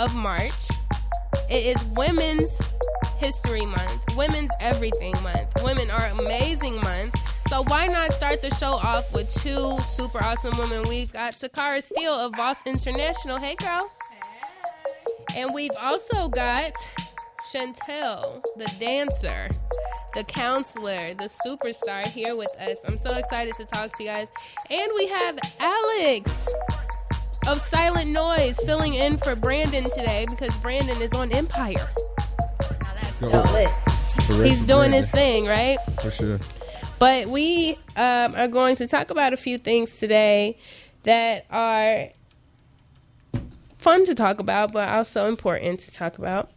of March. It is Women's History Month, Women's Everything Month, Women Are Amazing Month. So why not start the show off with two super awesome women? We got Takara Steele of Voss International. Hey, girl. And we've also got Chantel, the dancer, the counselor, the superstar here with us. I'm so excited to talk to you guys. And we have Alex of Silent Noise filling in for Brandon today because Brandon is on Empire. That's lit. He's doing his thing, right? For sure. But we um, are going to talk about a few things today that are fun to talk about, but also important to talk about.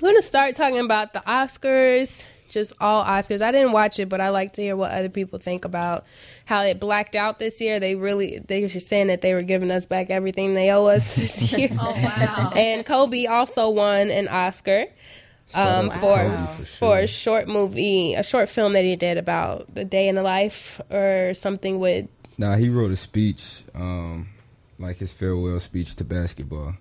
We're going to start talking about the Oscars, just all Oscars. I didn't watch it, but I like to hear what other people think about how it blacked out this year. They really, they were saying that they were giving us back everything they owe us this year. Oh wow. and Kobe also won an Oscar um, out to for Kobe for for a short movie, a short film that he did about the day in the life or something with. Nah, he wrote a speech, um, like his farewell speech to basketball.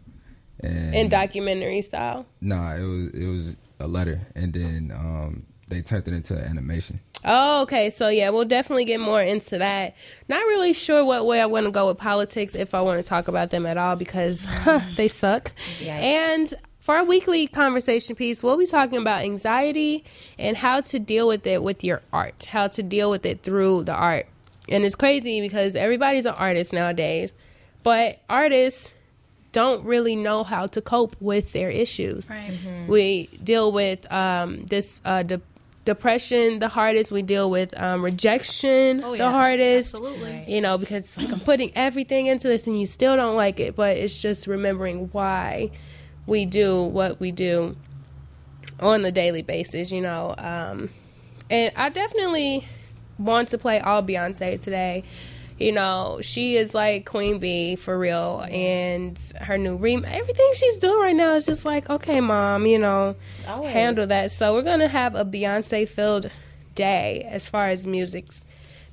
And in documentary style. Nah, it was it was a letter, and then um, they turned it into animation. Oh, okay. So yeah, we'll definitely get more into that. Not really sure what way I want to go with politics, if I want to talk about them at all, because huh, they suck. Yikes. And for our weekly conversation piece, we'll be talking about anxiety and how to deal with it with your art, how to deal with it through the art. And it's crazy because everybody's an artist nowadays, but artists don't really know how to cope with their issues. Right. We deal with um, this uh, de- depression the hardest. We deal with um, rejection Oh, the hardest. Absolutely. You know, because like I'm putting everything into this and you still don't like it, but it's just remembering why we do what we do on the daily basis, you know. Um, and I definitely want to play all Beyonce today. You know, she is like Queen Bee for real, and her new rem everything she's doing right now is just like, okay, mom, you know, Always. handle that. So we're gonna have a Beyonce filled day as far as music's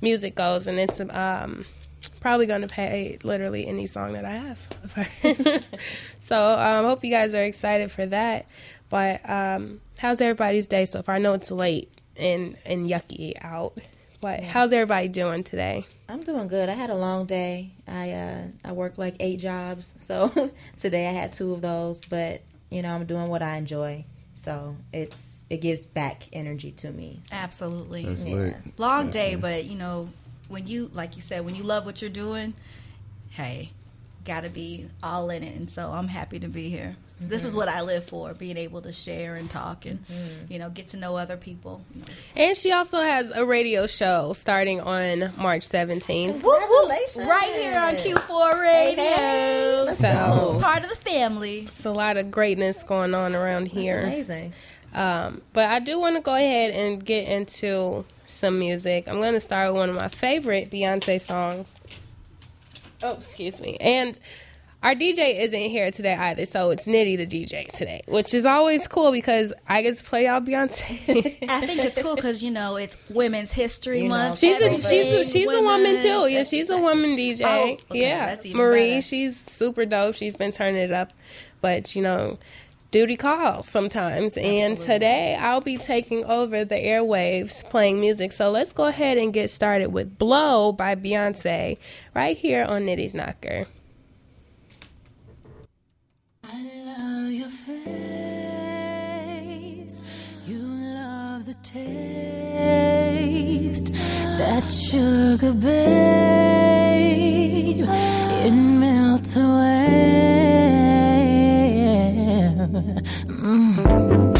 music goes, and it's um probably gonna play literally any song that I have of her. so I um, hope you guys are excited for that. But um, how's everybody's day so far? I know it's late and and yucky out. But how's everybody doing today? I'm doing good. I had a long day. I uh I worked like eight jobs, so today I had two of those. But you know, I'm doing what I enjoy, so it's it gives back energy to me. So, Absolutely. That's Yeah. lit. Long day, but you know, when you like you said, when you love what you're doing, hey, gotta be all in it. And so I'm happy to be here. This is what I live for: being able to share and talk, and you know, get to know other people. You know. And she also has a radio show starting on March 17th. Congratulations. Right here on Q4 Radio, So part of the family. it's a lot of greatness going on around That's here. amazing. Um, but I do want to go ahead and get into some music. I'm going to start with one of my favorite Beyonce songs. Oh, excuse me. And our DJ isn't here today either, so it's Nitty the DJ today, which is always cool because I get to play y'all Beyonce. I think it's cool because you know it's Women's History You know, Month. she's a she's a, she's a woman too. Yeah, That's she's a woman DJ. Oh, okay, yeah, that's even Marie, better. she's super dope. She's been turning it up, but you know, duty calls sometimes. And today I'll be taking over the airwaves playing music. So let's go ahead and get started with "Blow" by Beyonce right here on Nitty's Knocker. Love your face. You love the taste. That sugar, babe. It melts away. I mm.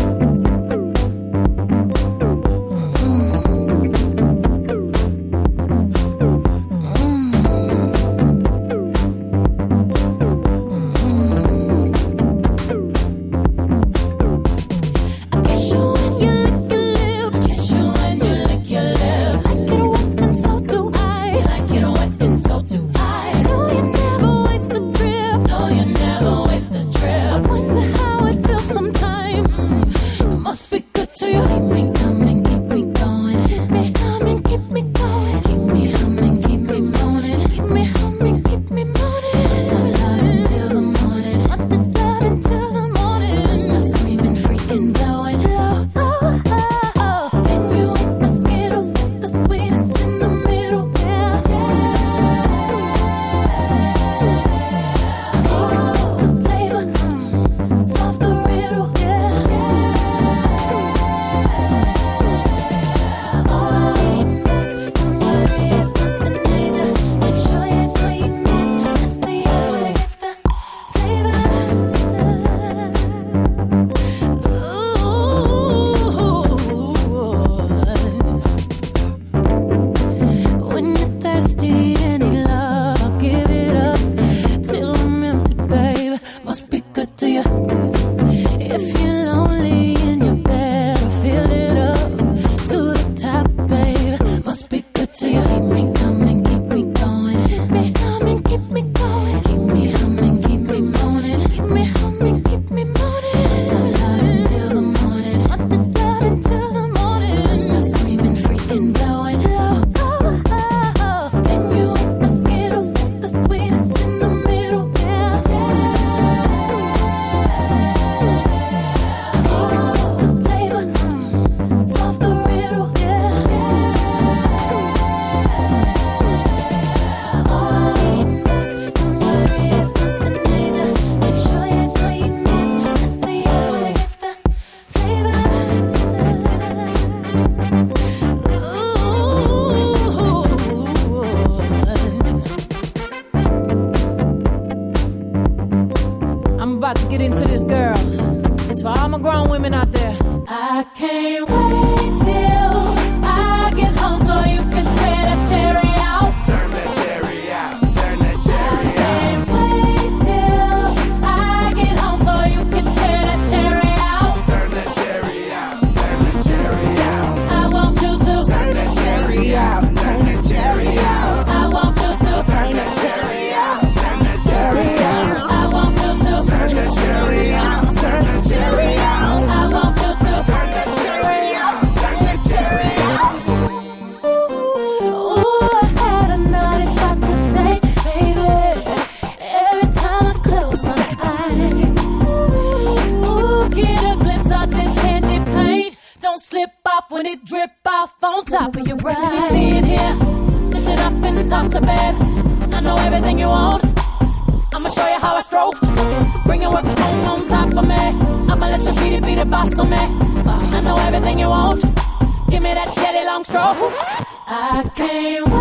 get into this, girls. It's for all my grown women out there. I can't wait. awesome ex. I know everything you want. Give me that daddy long stroke. I can't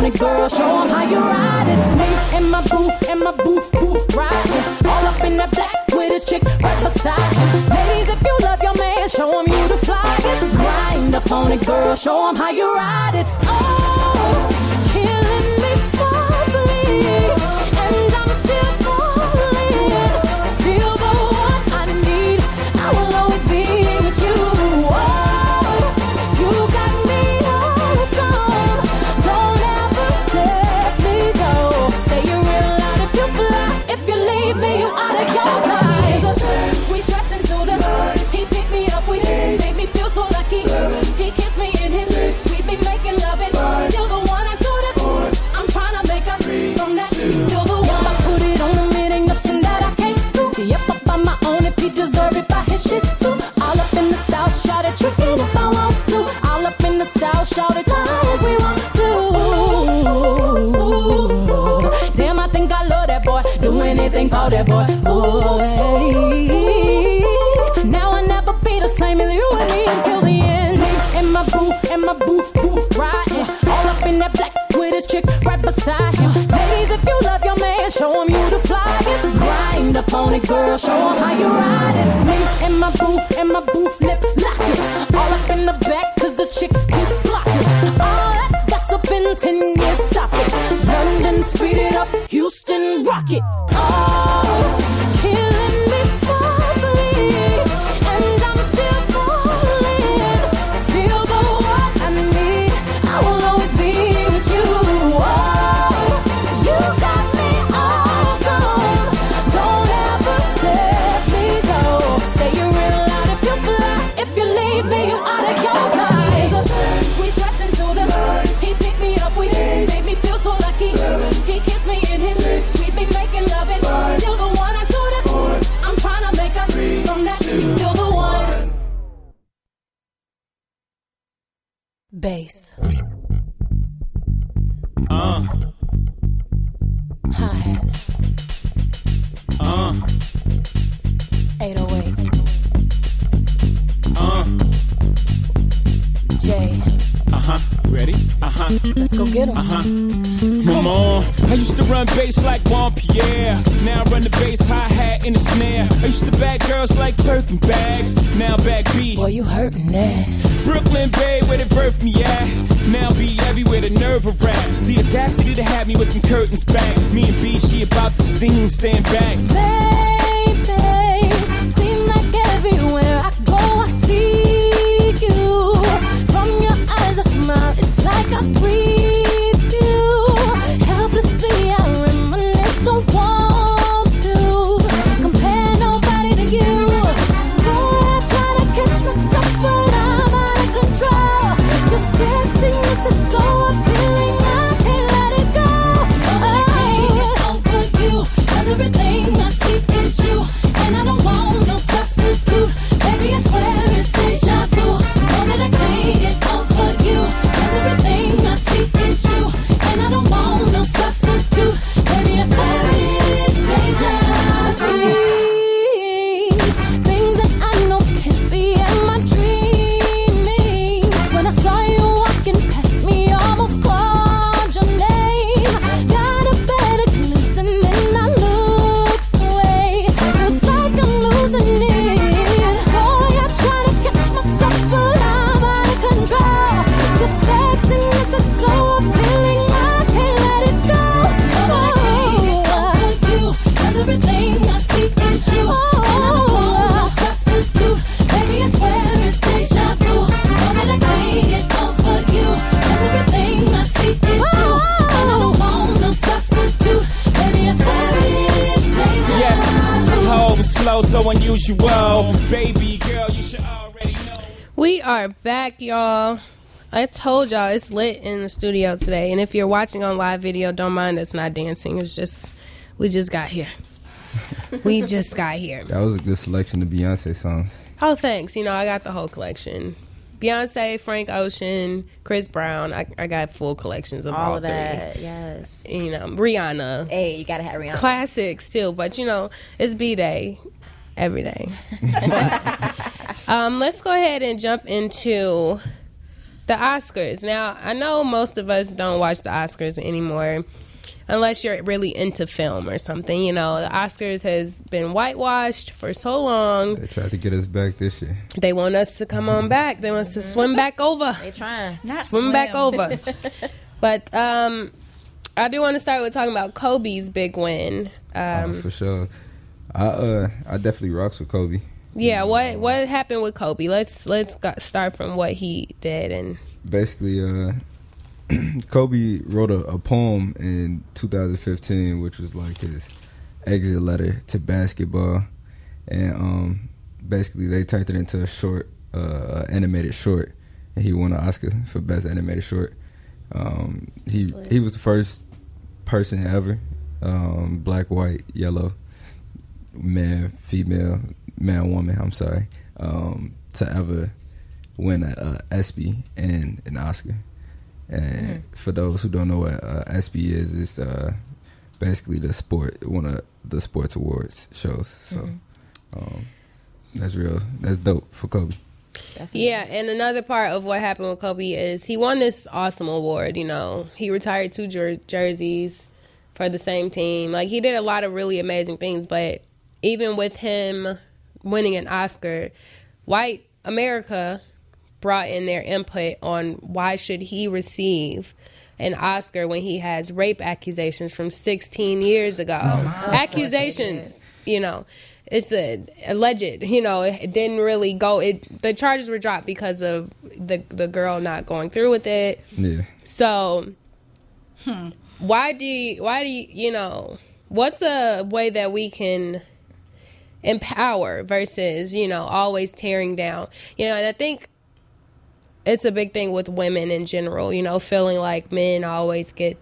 on it, girl. Show them how you ride it. Me and my boo and my boo boo riding. All up in that black with his chick right beside him. Ladies, if you love your man, show him you the fly. Grind up on it, girl. Show him how you ride it. Oh. boy. Now I'll never be the same as you and me until the end. In my booth, in my booth, booth riding. All up in that black with his right beside. Ladies, if you love your man, show him you the flyest. Grind up on it, girl, show him how you ride it. Me in my booth. Are back, y'all. I told y'all it's lit in the studio today, and if you're watching on live video, don't mind us not dancing. It's just we just got here. we just got here. That was a good selection of Beyonce songs. Oh, thanks. You know, I got the whole collection. Beyonce, Frank Ocean, Chris Brown. I, I got full collections of all, All of three. that, yes. You know, Rihanna. Hey, you gotta have Rihanna. classics still, but you know, it's B Day every day. um, let's go ahead and jump into the Oscars. Now, I know most of us don't watch the Oscars anymore. Unless you're really into film or something, you know, the Oscars has been whitewashed for so long. They tried to get us back this year. They want us to come on back. They want us to swim back over They trying. Not swim back over. but um, I do want to start with talking about Kobe's big win. Um, Uh, for sure. I uh I definitely rocks with Kobe. yeah, what what happened with Kobe? Let's let's go- start from what he did and Basically, uh Kobe wrote a, a poem in 2015, which was like his exit letter to basketball, and um basically they turned it into a short, uh animated short, and he won an Oscar for best animated short. Um, he he was the first person ever, um, black, white, yellow, man, female, man, woman. I'm sorry, um, to ever win a, a ESPY and an Oscar. And for those who don't know what uh, ESPY is, it's uh, basically the sport, one of the sports awards shows. So um, that's real. That's dope for Kobe. yeah. And another part of what happened with Kobe is he won this awesome award. You know, he retired two jer- jerseys for the same team. Like he did a lot of really amazing things, but even with him winning an Oscar, white America brought in their input on why should he receive an Oscar when he has rape accusations from 16 years ago. accusations, you know. It's a alleged, you know. It didn't really go. It the charges were dropped because of the the girl not going through with it. Yeah. So, hmm. why do you, why do you, you know, what's a way that we can empower versus, you know, always tearing down? You know, and I think it's a big thing with women in general, you know, feeling like men always get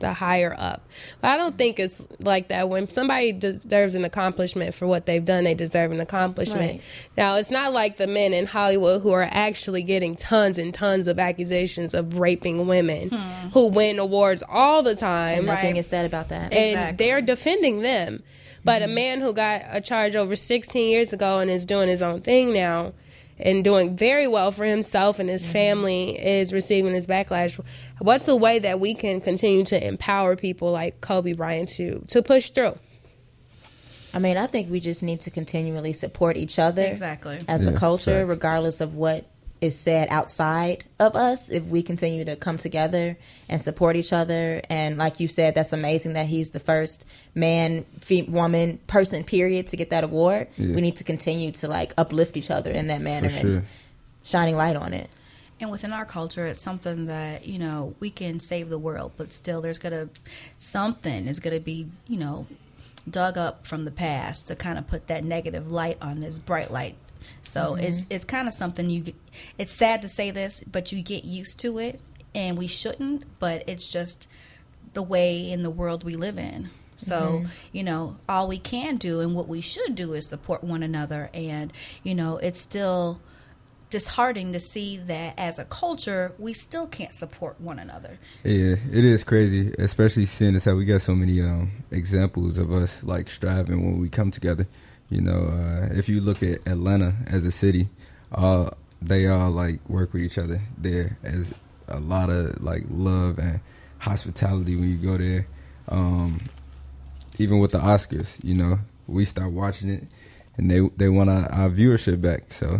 the higher up. But I don't think it's like that. When somebody deserves an accomplishment for what they've done, they deserve an accomplishment. Right. Now, it's not like the men in Hollywood who are actually getting tons and tons of accusations of raping women hmm. who win awards all the time. Nothing is said about that. And Exactly. they're defending them. But a mm-hmm. man who got a charge over 16 years ago and is doing his own thing now and doing very well for himself and his mm-hmm. family is receiving this backlash. What's a way that we can continue to empower people like Kobe Bryant to to push through? I mean, I think we just need to continually support each other Exactly. as a culture, facts. regardless of what is said outside of us. If we continue to come together and support each other, and like you said, that's amazing that he's the first man, fe- woman, person, period, to get that award. Yeah. We need to continue to like uplift each other in that manner sure. and shining light on it. And within our culture, it's something that you know we can save the world, but still, there's gonna something is gonna be you know dug up from the past to kind of put that negative light on this bright light. So it's it's kind of something you. Get, it's sad to say this, but you get used to it, and we shouldn't. But it's just the way in the world we live in. So, you know, all we can do and what we should do is support one another. And, you know, it's still disheartening to see that as a culture, we still can't support one another. Yeah, it is crazy, especially seeing as how we got so many um, examples of us like striving when we come together. You know, uh, if you look at Atlanta as a city, uh, they all like work with each other there as a lot of like love and hospitality when you go there. Um, even with the Oscars, you know, we start watching it, and they they want our, our viewership back, so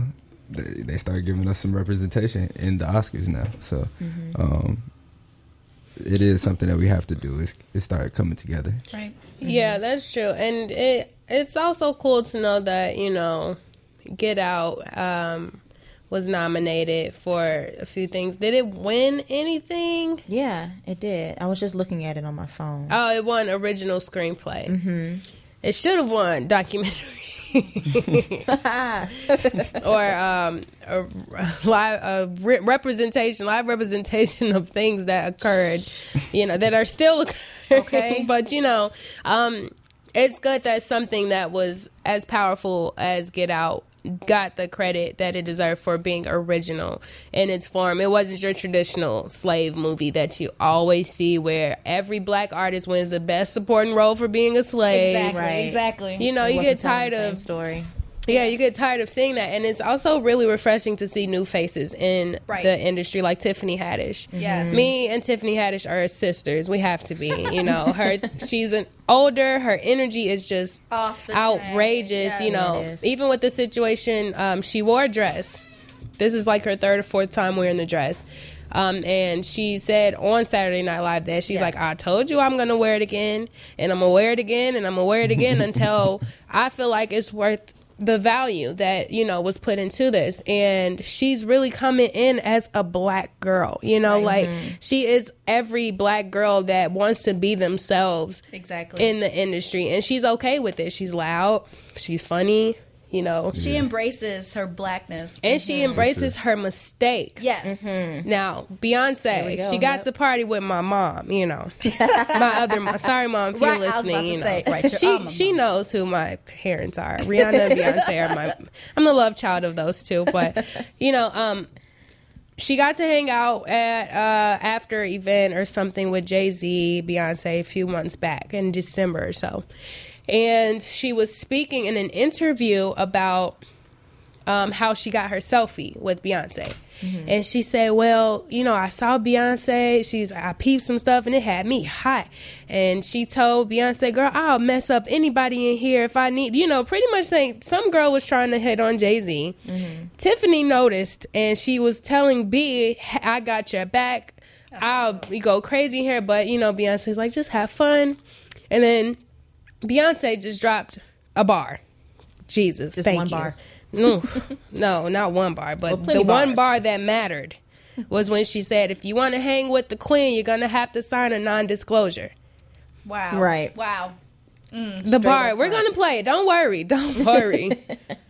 they they start giving us some representation in the Oscars now. So. Um, it is something that we have to do is, is start coming together. Right. Yeah, that's true. And it it's also cool to know that, you know, Get Out um was nominated for a few things. Did it win anything? Yeah, it did. I was just looking at it on my phone. Oh, it won original screenplay. Mm-hmm. It should have won documentary. or um, a live a re- representation, live representation of things that occurred, you know, that are still occurring. Okay. but you know, um, it's good that something that was as powerful as Get Out got the credit that it deserved for being original in its form. It wasn't your traditional slave movie that you always see where every black artist wins the best supporting role for being a slave. Exactly. Right. Exactly. You know, It you get telling tired the same of story. Yeah, you get tired of seeing that, and it's also really refreshing to see new faces in Right. the industry, like Tiffany Haddish. Yes. me and Tiffany Haddish are sisters. We have to be. You know, her she's an older. Her energy is just Off the outrageous. Yes. You know, even with the situation, um, she wore a dress. This is like her third or fourth time wearing the dress. Um, and she said on Saturday Night Live that she's Yes. like, I told you I'm gonna wear it again, and I'm gonna wear it again, and I'm gonna wear it again until I feel like it's worth the value that you know was put into this. And she's really coming in as a black girl. You know, like mm-hmm. she is every black girl that wants to be themselves Exactly. in the industry, and she's okay with it. She's loud, she's funny. You know, she embraces her blackness. and she embraces her mistakes. Yes. Now, Beyonce, go, she got yep. to party with my mom, you know. my other mom. Sorry, mom, if Right, you're I listening, you know. say, right, she alma she mater. knows who my parents are. Rihanna and Beyonce are my I'm the love child of those two, but you know, um she got to hang out at uh after event or something with Jay-Z, Beyonce a few months back in December or so. And she was speaking in an interview about um, how she got her selfie with Beyonce. And she said, Well, you know, I saw Beyonce. She's I peeped some stuff and it had me hot. And she told Beyonce, Girl, I'll mess up anybody in here if I need you know, pretty much saying some girl was trying to hit on Jay Z. Tiffany noticed and she was telling B, I got your back. I'll go crazy here, but you know, Beyonce's like, just have fun. And then Beyonce just dropped a bar. Jesus, Just thank one you. bar. No, no, not one bar, but Well, the plenty one bar that mattered was when she said, "If you want to hang with the queen, you're gonna have to sign a non-disclosure." Wow. Right. Wow. Mm, the bar, we're gonna play it. Don't worry, don't worry.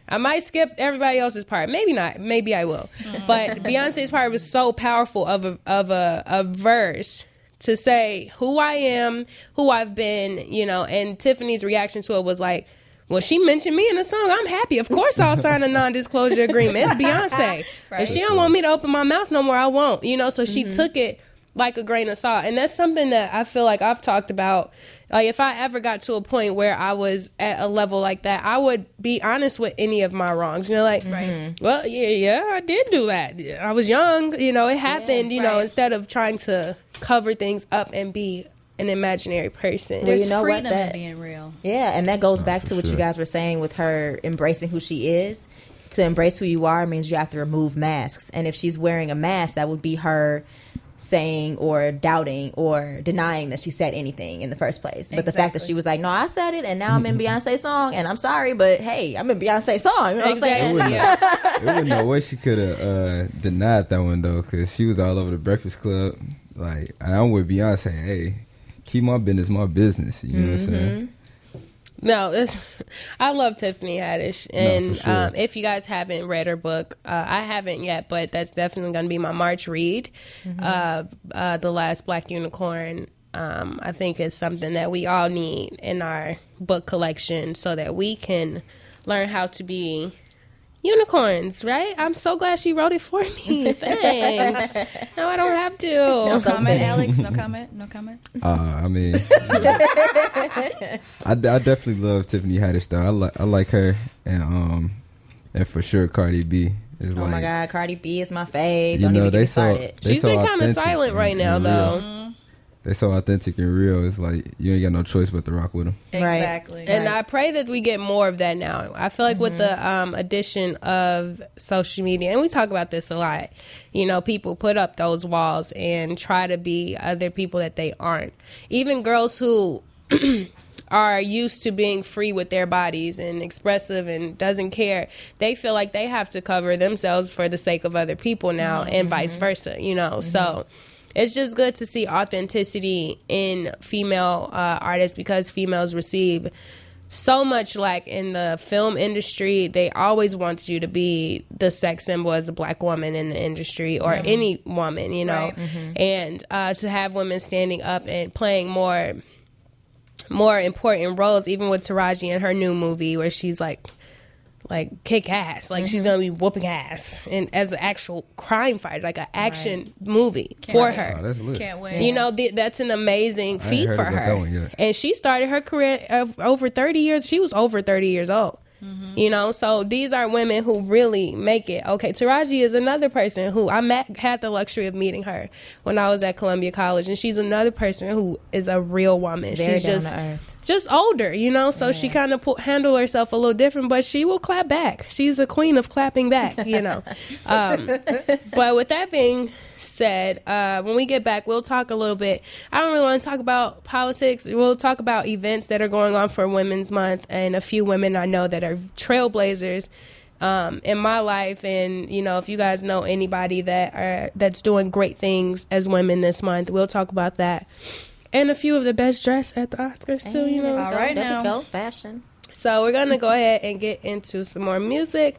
I might skip everybody else's part. Maybe not. Maybe I will. Mm. But Beyonce's part was so powerful of a of a, a verse to say who I am, who I've been, you know. And Tiffany's reaction to it was like, "Well, she mentioned me in the song. I'm happy. Of course, I'll sign a non-disclosure agreement. It's Beyonce. If she don't want me to open my mouth no more, I won't. You know." So she mm-hmm. took it like a grain of salt, and that's something that I feel like I've talked about. Like if I ever got to a point where I was at a level like that, I would be honest with any of my wrongs. You know, like, mm-hmm. well, yeah, yeah, I did do that. I was young. You know, it happened. you know, instead of trying to cover things up and be an imaginary person. There's you know what, freedom in being real. Yeah, and that goes oh, back to what sure. you guys were saying with her embracing who she is. To embrace who you are means you have to remove masks. And if she's wearing a mask, that would be her saying or doubting or denying that she said anything in the first place. But the fact that she was like, "No, I said it, and now I'm in Beyonce's song, and I'm sorry, but hey, I'm in Beyonce's song." You know what I'm saying? Exactly. Yeah. There was no way she could have uh, denied that one though, because she was all over the Breakfast Club. Like I'm with Beyonce. Hey, keep my business my business. You know what I'm saying? No, it's, I love Tiffany Haddish, and for sure. um, if you guys haven't read her book, uh, I haven't yet, but that's definitely going to be my March read. Uh, uh, the Last Black Unicorn, um, I think, is something that we all need in our book collection, so that we can learn how to be unicorns. Right? I'm so glad she wrote it for me. Thanks. no, I don't have to. No comment, Alex. No comment. No comment. Uh, I mean, I, I definitely love Tiffany Haddish though. I like I like her, and um, and for sure Cardi B is Oh like. my God, Cardi B is my fave. You Don't know even get they me so started. they She's so been kind of silent right now, and though. real. They so authentic and real. It's like you ain't got no choice but to rock with them. Right. Exactly. And I pray that we get more of that now. I feel like with the mm-hmm. um, addition of social media, and we talk about this a lot, you know, people put up those walls and try to be other people that they aren't. Even girls who are used to being free with their bodies and expressive and doesn't care, they feel like they have to cover themselves for the sake of other people now, mm-hmm. and vice mm-hmm. versa, you know. So it's just good to see authenticity in female uh, artists because females receive so much like in the film industry. They always want you to be the sex symbol as a black woman in the industry or any woman you know? And uh, to have women standing up and playing more more important roles even with Taraji in her new movie where she's like like kick ass like she's gonna be whooping ass and as an actual crime fighter like an action movie for wait. her Oh, that's lit. Can't wait. you know, th- that's an amazing ain't feat heard for about her. that one yet. And she started her career of over 30 years. She was over 30 years old. Mm-hmm. You know, so these are women who really make it. Okay, Taraji is another person who I met, had the luxury of meeting her when I was at Columbia College, and she's another person who is a real woman. Very she's just just older, you know, so she kind of handle herself a little different, but she will clap back. She's a queen of clapping back, you know. um, but with that being said, uh, when we get back, we'll talk a little bit. I don't really want to talk about politics. We'll talk about events that are going on for Women's Month and a few women I know that are trailblazers. Um, in my life, and you know, if you guys know anybody that are that's doing great things as women this month, we'll talk about that, and a few of the best dressed at the Oscars too. You know, All right now. go, fashion. so we're gonna go ahead and get into some more music,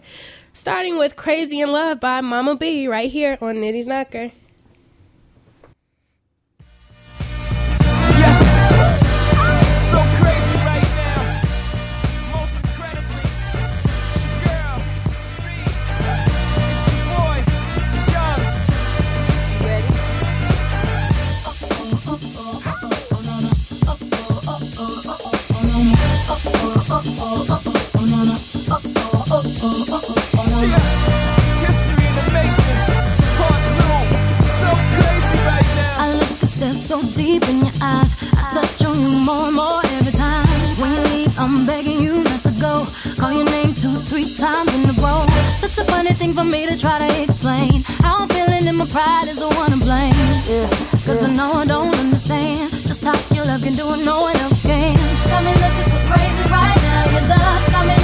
starting with "Crazy in Love" by Mama B right here on Nitty's Knocker. So deep in your eyes. I touch on you more and more every time. When you leave, I'm begging you not to go. Call your name two, three times in a row. Such a funny thing for me to try to explain. How I'm feeling and my pride is the one to blame. Cause I know I don't understand just how your love can do what no one else can. Got me looking so crazy right now. Your love's got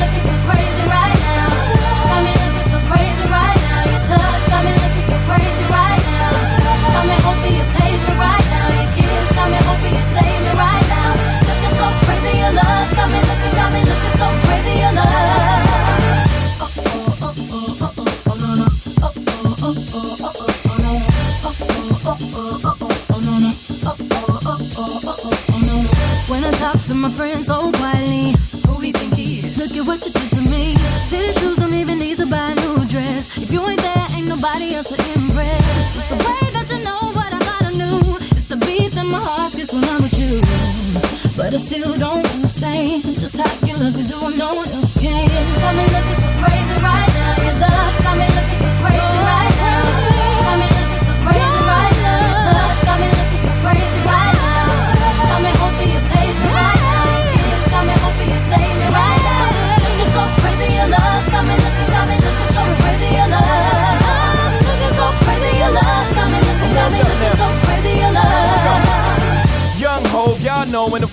to my friends oh, so quietly, who we think he is? Look at what you did to me. Fitted shoes don't even need to buy a new dress. If you ain't there, ain't nobody else to impress. It's the way that you know what I thought I knew. It's the beat that my heart gets when I'm with you. But I still don't understand just how you look and do what no one else can. Got me looking so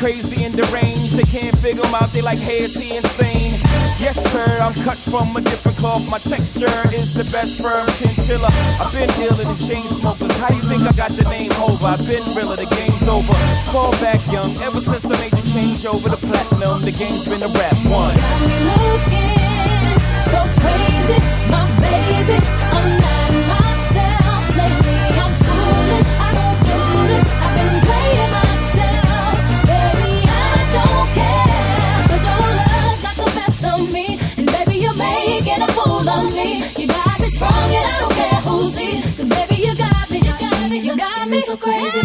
crazy and deranged. They can't figure him out, they like, hey, is he insane? Yes, sir, I'm cut from a different cloth. My texture is the best firm chinchilla. I've been dealing in chain smokers. How you think I got the name over? I've been realer, the game's over. Fall back young, ever since I made the change over to platinum, the game's been a rap one. Got me looking so crazy, my baby. I'm so crazy,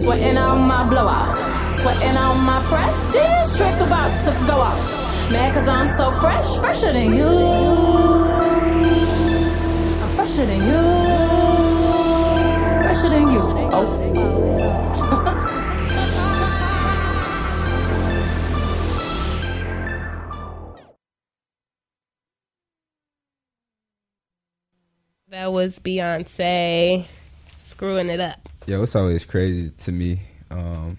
sweating on my blowout, sweating on my press. This trick about to go off. Mad cause I'm so fresh, fresher than you. I'm fresher than you. Fresher than you. Oh. That was Beyonce screwing it up. Yo, it's always crazy to me um,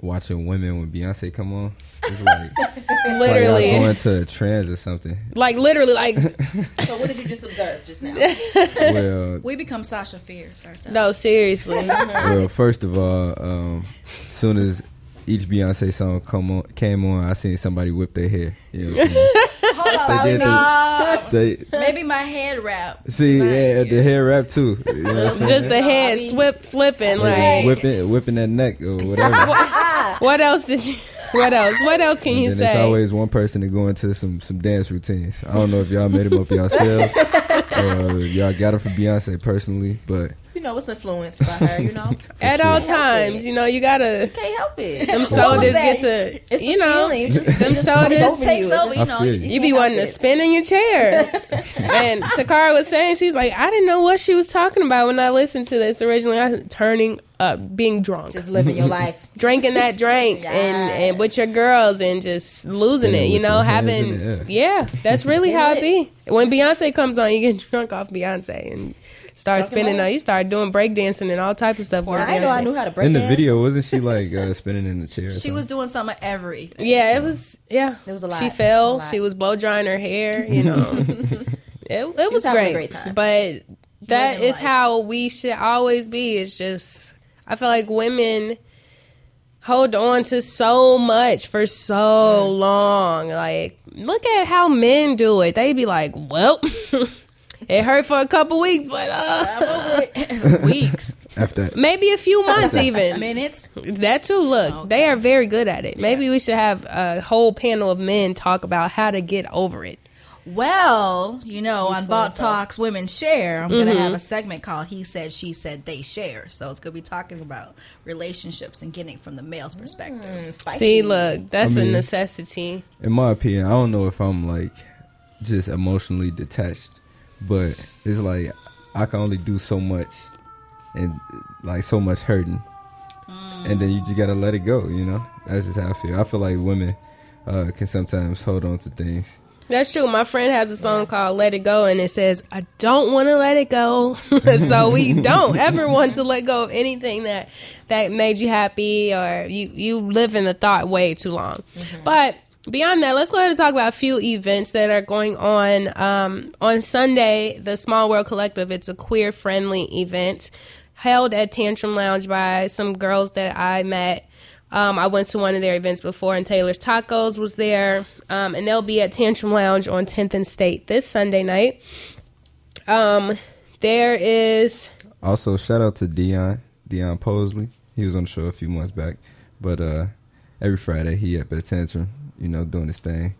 watching women when Beyonce come on. It's like, it's like Literally. going to a trans or something. Like literally, like So what did you just observe just now? Well, We become Sasha Fierce ourselves. no, seriously. well, first of all, um, soon as each Beyonce song come on came on, I seen somebody whip their hair. You know what I'm saying? Hold on, They did no. They Maybe my head wrap. see, yeah, the hair wrap too. You know what I'm saying? Just the head swip flipping. Like whipping, whipping that neck or whatever. what else did you? What else? What else can you And then say? there's always one person to go into some some dance routines. I don't know if y'all made them up yourselves or y'all got them from Beyonce personally, but you know, it's influenced by her, you know? At sure. all times, you know, you gotta Can't help it. them was shoulders that? get to It's you a know feeling. Just, them it just shoulders over takes you. It over, you know. I feel you. you be can't wanting to spin in your chair. and Takara was saying, she's like, I didn't know what she was talking about when I listened to this originally. I was turning up, being drunk, Just living your life. drinking that drink, and and with your girls, and just losing Spinning it. You know, having in the air. yeah, that's really how it be. When Beyonce comes on, you get drunk off Beyonce and. Start Drunk spinning. love. out. You start doing breakdancing and all types of stuff. with I know I knew how to break in the dance. video, wasn't she like uh, spinning in the chair? She was doing some of everything. Yeah, it was. Yeah, It was a lot. She fell. lot. She was blow drying her hair. You know, it, it was, was having a great. great time. But that is life. how we should always be. It's just I feel like women hold on to so much for so long. Like, look at how men do it. They be like, "Well, it hurt for a couple weeks, but uh, Weeks, after that. maybe a few months even." minutes. That too. Look, they are very good at it. Maybe we should have a whole panel of men talk about how to get over it. Well, you know, on Vault Talks Women Share, I'm going Mm-hmm. to have a segment called He Said, She Said, They Share. So it's going to be talking about relationships and getting from the male's perspective. Spicy. See, look, that's I a mean- necessity. in my opinion, I don't know if I'm like just emotionally detached, but it's like I can only do so much and like so much hurting. And then you just gotta let it go, you know? That's just how I feel. I feel like women uh, can sometimes hold on to things. That's true. My friend has a song called "Let It Go," and it says, "I don't want to let it go." so we don't ever want to let go of anything that that made you happy, or you you live in the thought way too long. But beyond that, let's go ahead and talk about a few events that are going on. Um, on Sunday, the Small World Collective. It's a queer friendly event held at Tantrum Lounge by some girls that I met. Um, I went to one of their events before, and Taylor's Tacos was there, um, and they'll be at Tantrum Lounge on 10th and State this Sunday night. Um, there is Also, shout out to Dion, Dion Posley. He was on the show a few months back, but uh, every Friday he at Tantrum, you know, doing his thing.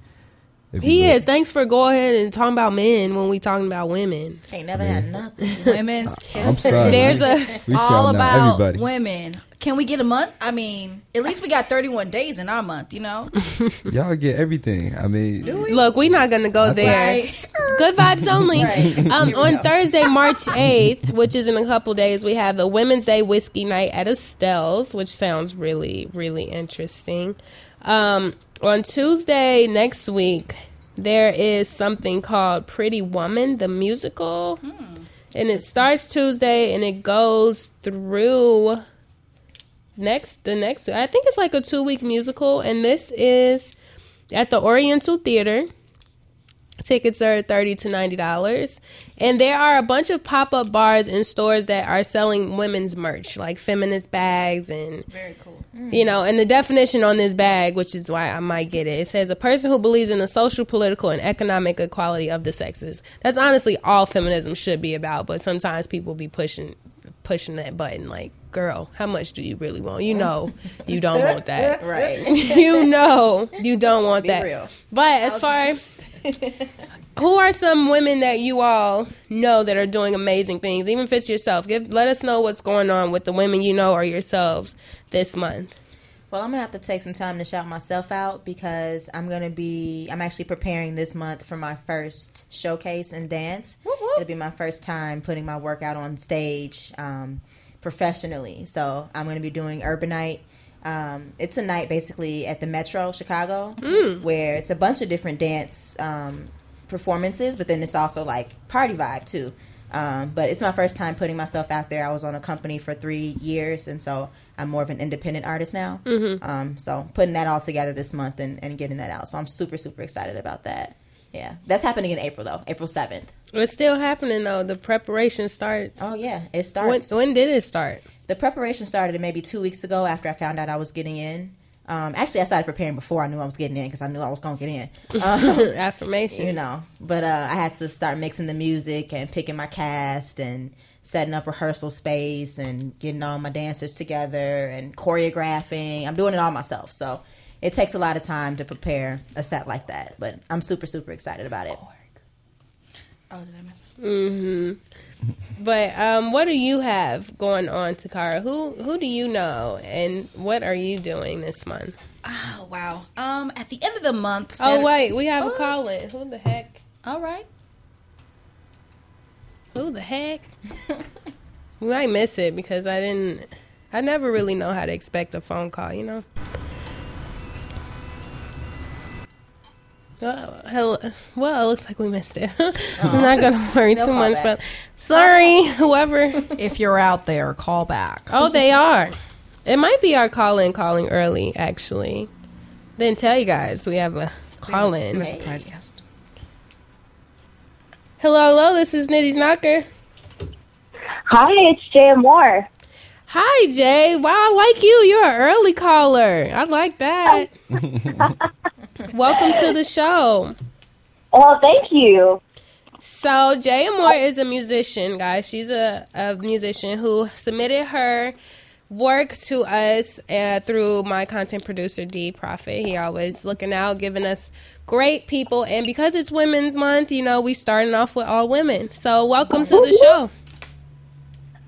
It'd He lit. is. Thanks for going ahead and talking about men when we talking about women. Ain't never had nothing. Women's I'm history. There's a we all about everybody. women. Can we get a month? I mean, at least we got 31 days in our month, you know? Y'all get everything. I mean, look. We're not gonna go there. Right. Good vibes only. Right. Um, on go. Thursday, March 8th, which is in a couple days, we have the Women's Day Whiskey Night at Estelle's, which sounds really, really interesting. Um, on Tuesday next week, there is something called Pretty Woman, the musical. Hmm. And it starts Tuesday and it goes through next the next I think it's like a two week musical and this is at the Oriental Theater. Tickets are thirty to ninety dollars, and there are a bunch of pop up bars and stores that are selling women's merch, like feminist bags and Very cool. you know. And the definition on this bag, which is why I might get it, it says a person who believes in the social, political, and economic equality of the sexes. That's honestly all feminism should be about, but sometimes people be pushing pushing that button, like, girl, how much do you really want? You know, you don't want that. Right. you know, you don't want that. real. But as far as who are some women that you all know that are doing amazing things, even if it's yourself? Give let us know what's going on with the women you know or yourselves this month. Well, I'm gonna have to take some time to shout myself out because I'm gonna be. I'm actually preparing this month for my first showcase and dance. It'll be my first time putting my work out on stage um, professionally. So I'm gonna be doing Urban Night. Um, it's a night basically at the Metro Chicago where it's a bunch of different dance um, performances, but then it's also like party vibe too. Um, but it's my first time putting myself out there. I was on a company for three years, and so I'm more of an independent artist now. Mm-hmm. Um, so putting that all together this month and, and getting that out. So I'm super, super excited about that. Yeah, that's happening in April though, April 7th. It's still happening though. The preparation starts. Oh yeah, it when, starts. when did it start? The preparation started maybe two weeks ago after I found out I was getting in. Um, actually, I started preparing before I knew I was getting in because I knew I was going to get in. Um, Affirmation. you know. But uh, I had to start mixing the music and picking my cast and setting up rehearsal space and getting all my dancers together and choreographing. I'm doing it all myself, so it takes a lot of time to prepare a set like that. But I'm super super excited about it. Oh, did I mess up? hmm But um, what do you have going on, Takara? Who who do you know, and what are you doing this month? Oh, wow. Um, At the end of the month. Oh wait, we have a call in. Who the heck? All right. Who the heck? we might miss it because I didn't. I never really know how to expect a phone call. You know. Oh. Well, it looks like we missed it. I'm oh. not gonna worry They'll too much, back. but oh. sorry, whoever. If you're out there, call back. Oh, they are. It might be our call in calling early, actually. Then tell you guys we have a call We have in. a surprise guest. Hello, hello. This is Nitty's Knocker. Hi, it's Jay Moore. Hi, Jay. Wow, I like you. You're an early caller. I like that. Welcome to the show. Well, thank you. So, Jay Moore is a musician, guys. She's a, a musician who submitted her work to us uh, through my content producer, D Profit. He always looking out, giving us great people. And because it's Women's Month, you know, we starting off with all women. So, welcome to the show.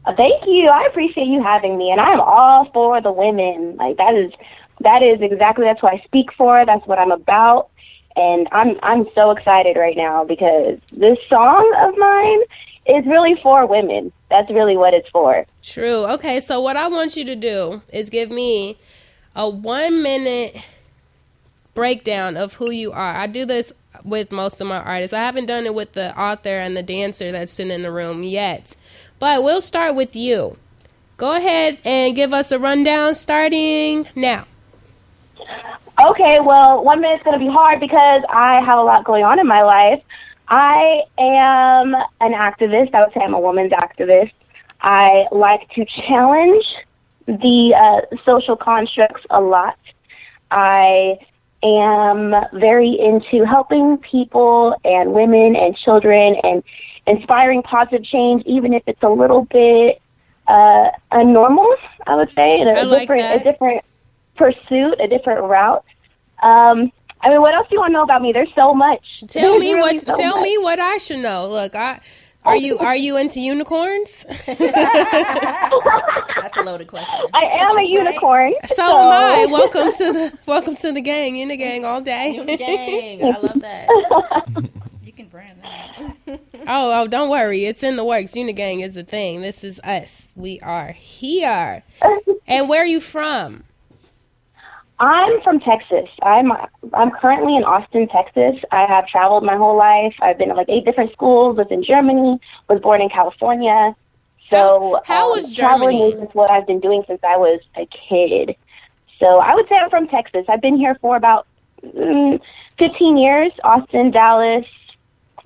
Uh, Thank you. I appreciate you having me, and I'm all for the women. Like that is that is exactly that's what I speak for. That's what I'm about, and I'm I'm so excited right now because this song of mine is really for women. That's really what it's for. True. Okay, so what I want you to do is give me a one minute breakdown of who you are. I do this with most of my artists. I haven't done it with the author and the dancer that's sitting in the room yet. But we'll start with you. Go ahead and give us a rundown starting now. Okay, well, one minute's going to be hard because I have a lot going on in my life. I am an activist. I would say I'm a woman's activist. I like to challenge the uh, social constructs a lot. I am very into helping people and women and children and inspiring positive change, even if it's a little bit uh, unnormal. I would say, and a like different, that. a different pursuit, a different route. Um, I mean, what else do you want to know about me? There's so much. Tell There's me really what. so tell much. me what I should know. Look, I are you are you into unicorns? That's a loaded question. I am a unicorn. So am I. Welcome to the welcome to the gang. You in the gang all day. Gang, I love that. You can brand that. Oh, oh, don't worry. It's in the works. Unigang is a thing. This is us. We are here. And where are you from? I'm from Texas. I'm I'm currently in Austin, Texas. I have traveled my whole life. I've been to like eight different schools. Lived in Germany. Was born in California. So How- how um, was traveling is what I've been doing since I was a kid. So I would say I'm from Texas. I've been here for about mm, 15 years. Austin, Dallas,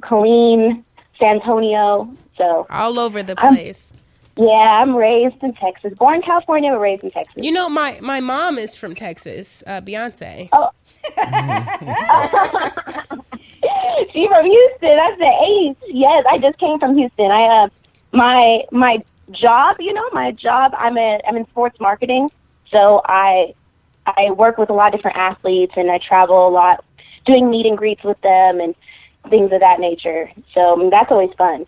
Killeen, San Antonio. So All over the place. Yeah, I'm raised in Texas. Born in California, but raised in Texas. You know, my my mom is from Texas. Uh, Beyonce. Oh. She from Houston. That's the '80s. Yes, I just came from Houston. I uh, my my job. You know, my job. I'm a I'm in sports marketing. So I I work with a lot of different athletes, and I travel a lot, doing meet and greets with them and things of that nature. So I mean, that's always fun.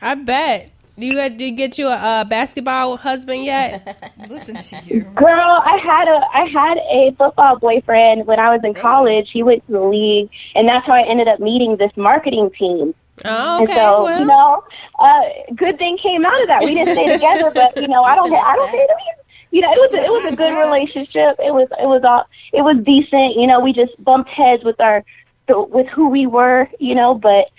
I bet. Do you get, do you get you a, uh basketball husband yet? Listen to you. Girl, I had a I had a football boyfriend when I was in college. He went to the league, and that's how I ended up meeting this marketing team. Oh, And okay. so, well, you know, uh, good thing came out of that. We didn't stay together, but you know, I don't, I don't think, you know, it was, a, it was a good relationship. It was, it was all, it was decent. You know, we just bumped heads with our, with who we were, you know, but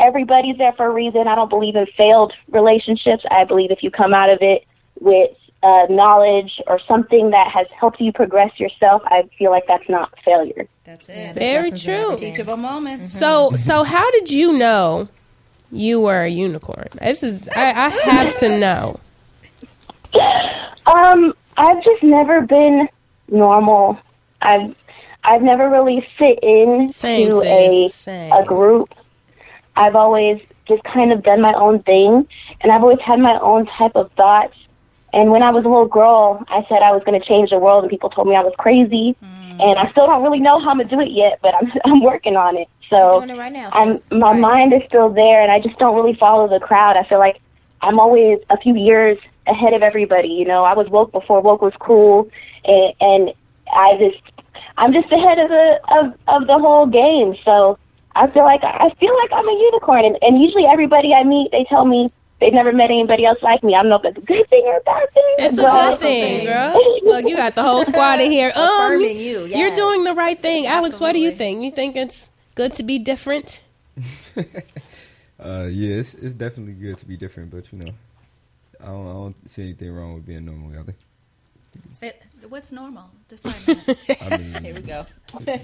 everybody's there for a reason. I don't believe in failed relationships. I believe if you come out of it with uh, knowledge or something that has helped you progress yourself, I feel like that's not failure. That's it. very true. Teachable moments. So so how did you know you were a unicorn? This is I, I have to know. Um, I've just never been normal. I've I've never really fit in Same, to sis, a same. a group. I've always just kind of done my own thing, and I've always had my own type of thoughts. And when I was a little girl, I said I was going to change the world, and people told me I was crazy. Mm. And I still don't really know how I'm gonna do it yet, but I'm I'm working on it. So doing it right now, I'm my mind is still there, and I just don't really follow the crowd. I feel like I'm always a few years ahead of everybody. You know, I was woke before woke was cool, and, and I just I'm just ahead of the of of the whole game. So I feel like I feel like I'm a unicorn, and, and usually everybody I meet, they tell me they've never met anybody else like me. I don't know if that's a good thing or a bad thing. It's a but- good thing, girl. Look, you got the whole squad in here. Um, Affirming you, You're doing the right thing. Alex, what do you think? You think it's good to be different? Uh, yeah, it's, it's definitely good to be different, but you know, I don't, I don't see anything wrong with being normal. Either. Say, what's normal? Define that. I mean, Here we go.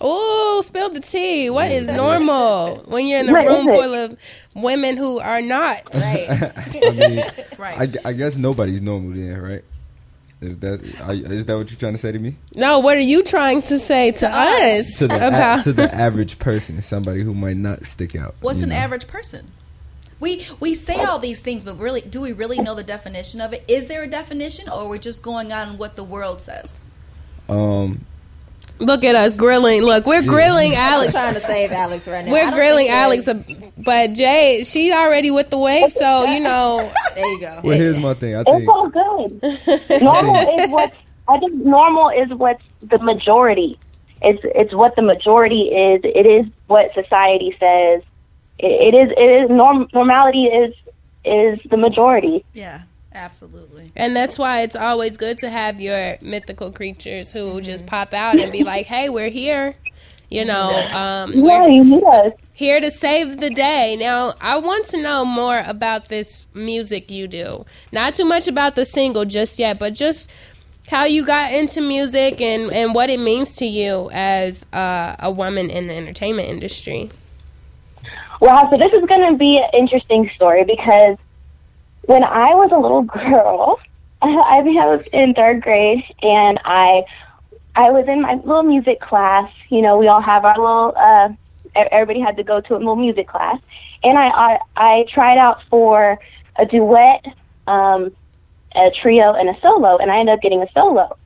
Oh, spill the tea. What is normal when you're in a room full of women who are not? Right. I mean, Right. I, I guess nobody's normal then, right? If that are, is that what you're trying to say to me? No, what are you trying to say to, us, To the a, to the average person, somebody who might not stick out. What's an know? average person? We we say all these things, but really, do we really know the definition of it? Is there a definition, or we're just going on what the world says? Um, Look at us grilling. Look, we're grilling I'm Alex. trying to save Alex right now. We're grilling Alex, there's- but Jay, she's already with the wave, so you know. There you go. well, here's my thing. I It's think all good. normal is what I think. Normal is what's the majority. It's it's what the majority is. It is what society says. It, it is it is norm. Normality is is the majority. Yeah, absolutely. And that's why it's always good to have your mythical creatures who just pop out and be like, "Hey, we're here." You know, um, Yeah, we're you need us. here to save the day. Now, I want to know more about this music you do. Not too much about the single just yet, but just how you got into music and, and what it means to you as uh, a woman in the entertainment industry. Wow, so this is going to be an interesting story because when I was a little girl, I was in third grade, and I I was in my little music class. You know, we all have our little. Uh, everybody had to go to a little music class, and I I, I tried out for a duet, um, a trio, and a solo, and I ended up getting a solo.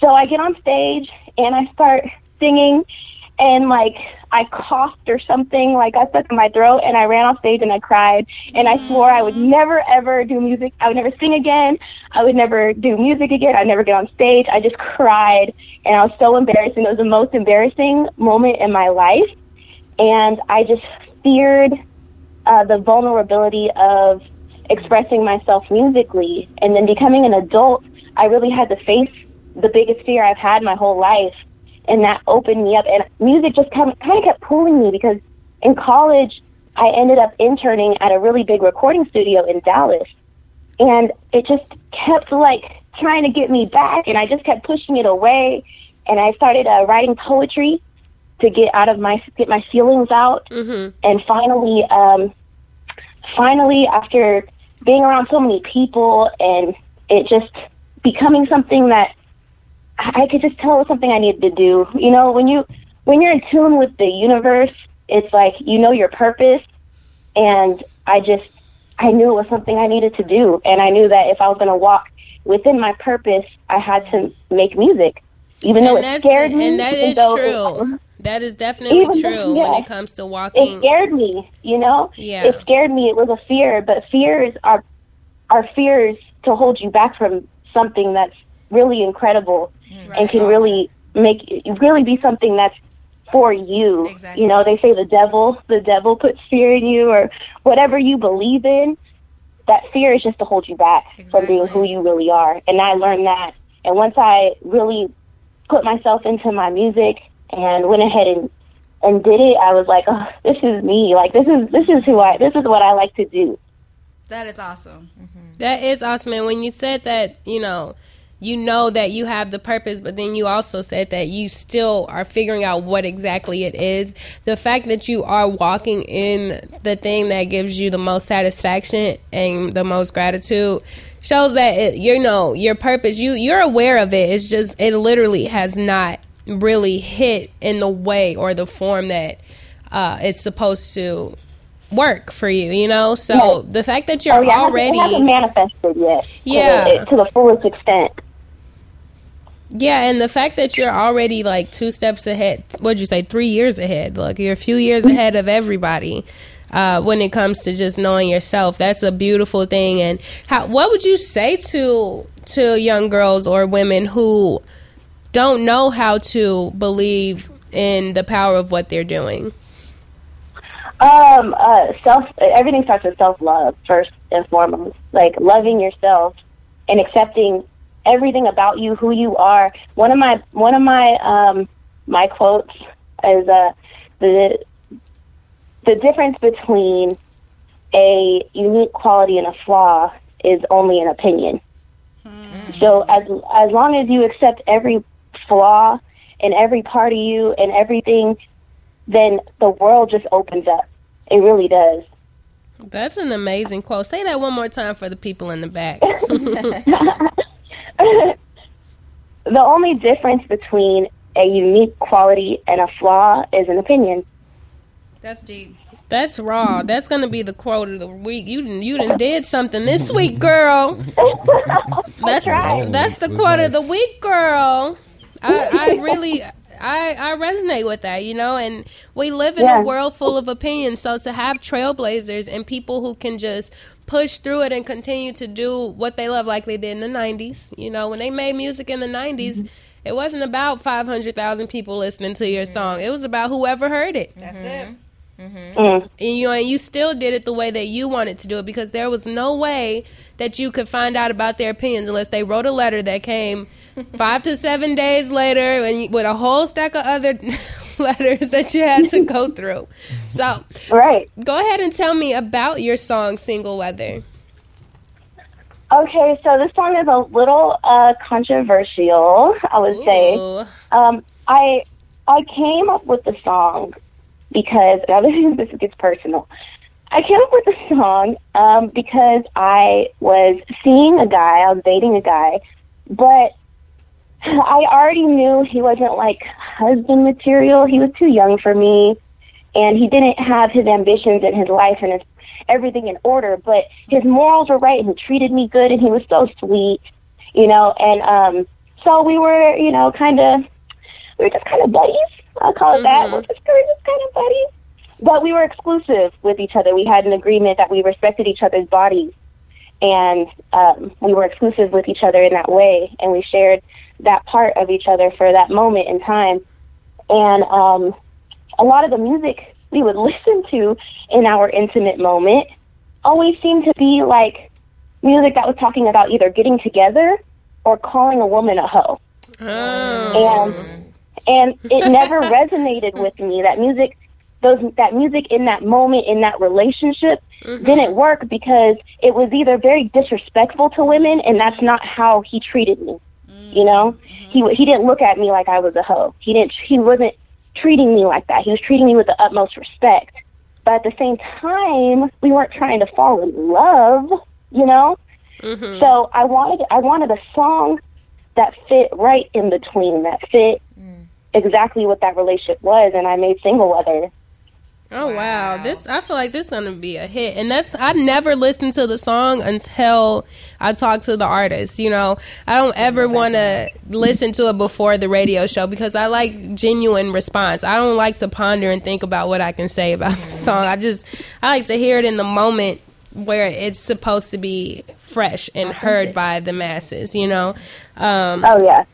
So I get on stage and I start singing, and like I coughed or something, like got stuck in my throat, and I ran off stage and I cried, and I swore I would never ever do music. I would never sing again. I would never do music again. I'd never get on stage. I just cried, and I was so embarrassed, and it was the most embarrassing moment in my life, and I just feared uh, the vulnerability of expressing myself musically, and then becoming an adult, I really had to face the biggest fear I've had my whole life and that opened me up. And music just kind of, kind of kept pulling me because in college, I ended up interning at a really big recording studio in Dallas, and it just kept like trying to get me back, and I just kept pushing it away. And I started uh, writing poetry to get out of my get my feelings out, and finally, um, finally, after being around so many people and it just becoming something that I could just tell it was something I needed to do. You know, when you when you're in tune with the universe, it's like you know your purpose, and I just I knew it was something I needed to do, and I knew that if I was going to walk within my purpose, I had to make music, even though and it scared me. and that is though- true. That is definitely true though- when it comes to walking. It scared me, you know. Yeah. It scared me. It was a fear, but fears are are fears to hold you back from something that's really incredible mm. and can really make really be something that's for you. Exactly. You know, they say the devil, the devil puts fear in you or whatever you believe in. That fear is just to hold you back from being who you really are. And I learned that. And once I really put myself into my music and went ahead and and did it, I was like, oh, this is me. Like this is this is who I this is what I like to do. That is awesome. Mm-hmm. That is awesome. And when you said that, you know, you know that you have the purpose, but then you also said that you still are figuring out what exactly it is. The fact that you are walking in the thing that gives you the most satisfaction and the most gratitude shows that it, you know your purpose. You you're aware of it. It's just it literally has not really hit in the way or the form that uh, it's supposed to work for you. You know, so the fact that you're oh yeah, already it hasn't manifested yet. to Yeah. the- to the fullest extent. Yeah, and the fact that you're already like two steps ahead, what'd you say, three years ahead? Look, you're a few years ahead of everybody uh, when it comes to just knowing yourself. That's a beautiful thing. And how, what would you say to to young girls or women who don't know how to believe in the power of what they're doing? Um, uh, self. Everything starts with self love first and foremost. Like loving yourself and accepting everything about you, who you are. One of my one of my um my quotes is uh the the difference between a unique quality and a flaw is only an opinion. So as as long as you accept every flaw and every part of you and everything, then the world just opens up. It really does. That's an amazing quote. Say that one more time for the people in the back. The only difference between a unique quality and a flaw is an opinion. That's deep. That's raw. That's gonna be the quote of the week. You done, you done did something this week, girl. That's tried. that's the quote of the week, girl. I, I really I, I resonate with that, you know, and we live in Yeah. a world full of opinions. So to have trailblazers and people who can just push through it and continue to do what they love like they did in the nineties, you know, when they made music in the 90s it wasn't about five hundred thousand people listening to your song. It was about whoever heard it That's it. Mm. and you and you still did it the way that you wanted to do it because there was no way that you could find out about their opinions unless they wrote a letter that came five to seven days later and with a whole stack of other letters that you had to go through. So Right. go ahead and tell me about your song "Single Weather." Okay, so this song is a little uh, controversial, I would say. Um, I I came up with the song because now this, is- this gets personal. I came up with the song um, because I was seeing a guy, I was dating a guy, but I already knew he wasn't like husband material. He was too young for me, and he didn't have his ambitions in his life and his everything in order. But his morals were right, and he treated me good, and he was so sweet, you know. And um, so we were, you know, kind of we were just kind of buddies. I'll call it that. We're just, we're just kind of buddies. But we were exclusive with each other. We had an agreement that we respected each other's bodies, and um, we were exclusive with each other in that way. And we shared that part of each other for that moment in time. And um, a lot of the music we would listen to in our intimate moment always seemed to be like music that was talking about either getting together or calling a woman a hoe. And and it never resonated with me. That music those that music in that moment in that relationship mm-hmm. didn't work because it was either very disrespectful to women and that's not how he treated me. You know? Mm-hmm. He he didn't look at me like I was a hoe. He didn't he wasn't treating me like that. He was treating me with the utmost respect. But at the same time, we weren't trying to fall in love, you know? Mm-hmm. So I wanted I wanted a song that fit right in between, that fit mm. exactly what that relationship was, and I made single weather. Oh wow. This I feel like this is gonna be a hit. And that's I never listened to the song until I talk to the artist. You know, I don't ever wanna listen to it before the radio show because I like genuine response. I don't like to ponder and think about what I can say about the song. I just I like to hear it in the moment where it's supposed to be fresh and heard by the masses, you know? Um Oh yeah.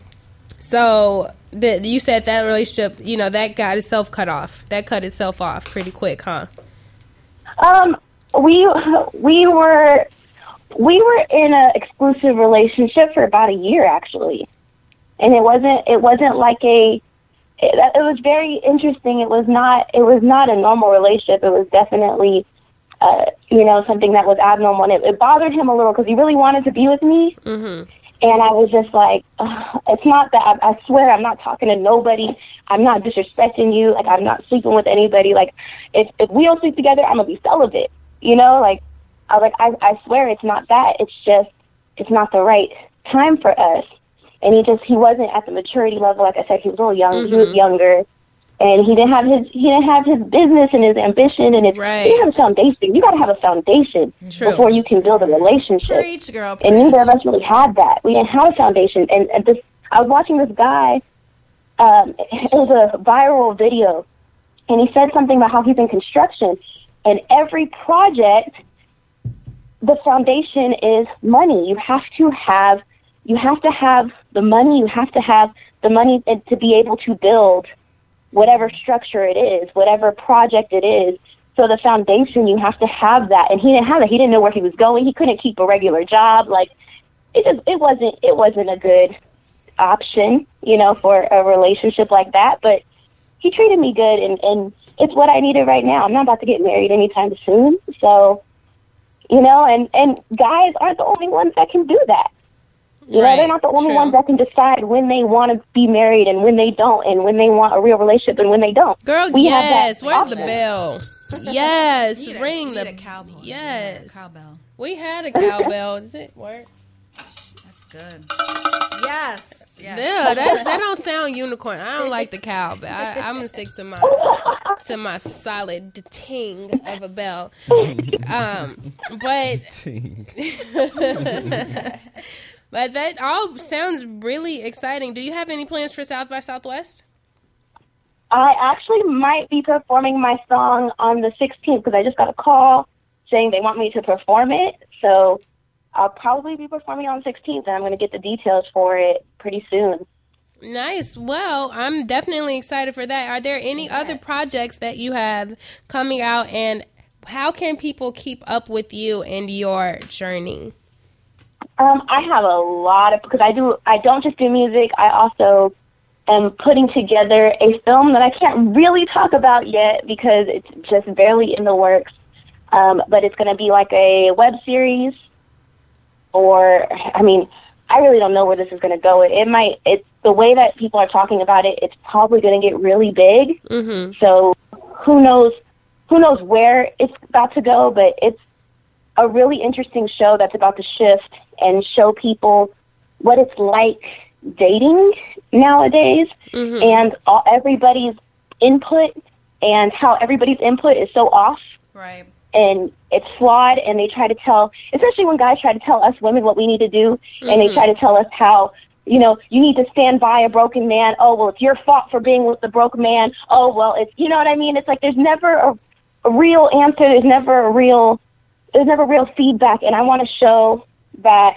So the, you said that relationship, you know, that got itself cut off. That cut itself off pretty quick, huh? Um, we we were we were in an exclusive relationship for about a year actually, and it wasn't it wasn't like a it, it was very interesting. It was not it was not a normal relationship. It was definitely uh, you know something that was abnormal. And it, it bothered him a little because he really wanted to be with me, Mm-hmm. And I was just like, it's not that. I, I swear, I'm not talking to nobody. I'm not disrespecting you. Like, I'm not sleeping with anybody. Like, if if we don't sleep together, I'm gonna be celibate. You know, like, I was like, I I swear, it's not that. It's just, it's not the right time for us. And he just, he wasn't at the maturity level. Like I said, he was a little young. He was mm-hmm. younger. And he didn't have his he didn't have his business and his ambition and his Right. he didn't have a foundation. You got to have a foundation True. before you can build a relationship Preach, girl. and neither of us really had that. We didn't have a foundation. And, and this, I was watching this guy. Um, it was a viral video, and he said something about how he's in construction, and every project, the foundation is money. You have to have, you have to have the money. You have to have the money to be able to build whatever structure it is, whatever project it is. So the foundation, you have to have that, and he didn't have it. He didn't know where he was going. He couldn't keep a regular job. Like it just, it wasn't, it wasn't a good option, you know, for a relationship like that. But he treated me good, and and it's what I needed right now. I'm not about to get married anytime soon, so you know, and and guys aren't the only ones that can do that. You know, they're not the only true. ones that can decide when they want to be married and when they don't, and when they want a real relationship and when they don't. Girl, We have that yes. Where's the bell? Yes, Need a- ring need the a cowboy. Yes. Yeah, cowbell. We had a cowbell. Does it work? That's good. Yes. yes. Yeah, that's that don't sound unicorn. I don't like the cowbell. I, I'm gonna stick to my to my solid ting of a bell. Um, but but that all sounds really exciting. Do you have any plans for South by Southwest? I actually might be performing my song on the 16th because I just got a call saying they want me to perform it. So I'll probably be performing on the 16th, and I'm going to get the details for it pretty soon. Nice. Well, I'm definitely excited for that. Are there any other projects that you have coming out, and how can people keep up with you and your journey? Um, I have a lot of because I do. I don't just do music. I also am putting together a film that I can't really talk about yet because it's just barely in the works. Um, but it's going to be like a web series, or I mean, I really don't know where this is going to go. It, it might. It's the way that people are talking about it. It's probably going to get really big. Mm-hmm. So who knows? Who knows where it's about to go? But it's a really interesting show that's about to shift and show people what it's like dating nowadays mm-hmm. and all, everybody's input and how everybody's input is so off Right. and it's flawed and they try to tell especially when guys try to tell us women what we need to do and they mm-hmm. try to tell us how you know, you need to stand by a broken man. Oh, well, it's your fault for being with the broken man. Oh, well, it's, you know what I mean? It's like there's never a, a real answer. There's never a real, there's never real feedback. And I want to show that,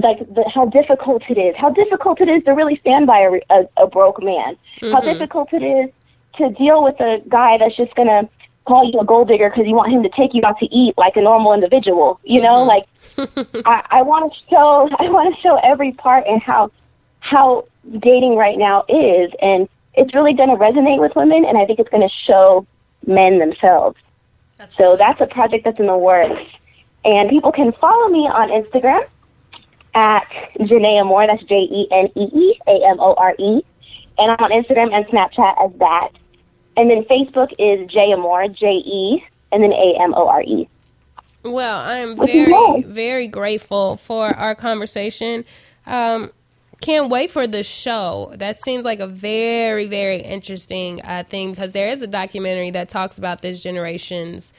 like, the, how difficult it is. How difficult it is to really stand by a, a, a broke man. How mm-hmm. difficult it is to deal with a guy that's just going to call you a gold digger because you want him to take you out to eat like a normal individual. You know, mm-hmm. like I, I want to show I want to show every part and how how dating right now is, and it's really going to resonate with women, and I think it's going to show men themselves. so that's a project that's in the works, and people can follow me on Instagram at Jenee Amore. That's J E N E E A M O R E, and I'm on Instagram and Snapchat as that. And then Facebook is J Amore, J E, and then A M O R E. Well, I'm very, very grateful for our conversation. Um, can't wait for the show. That seems like a very, very interesting uh, thing because there is a documentary that talks about this generation's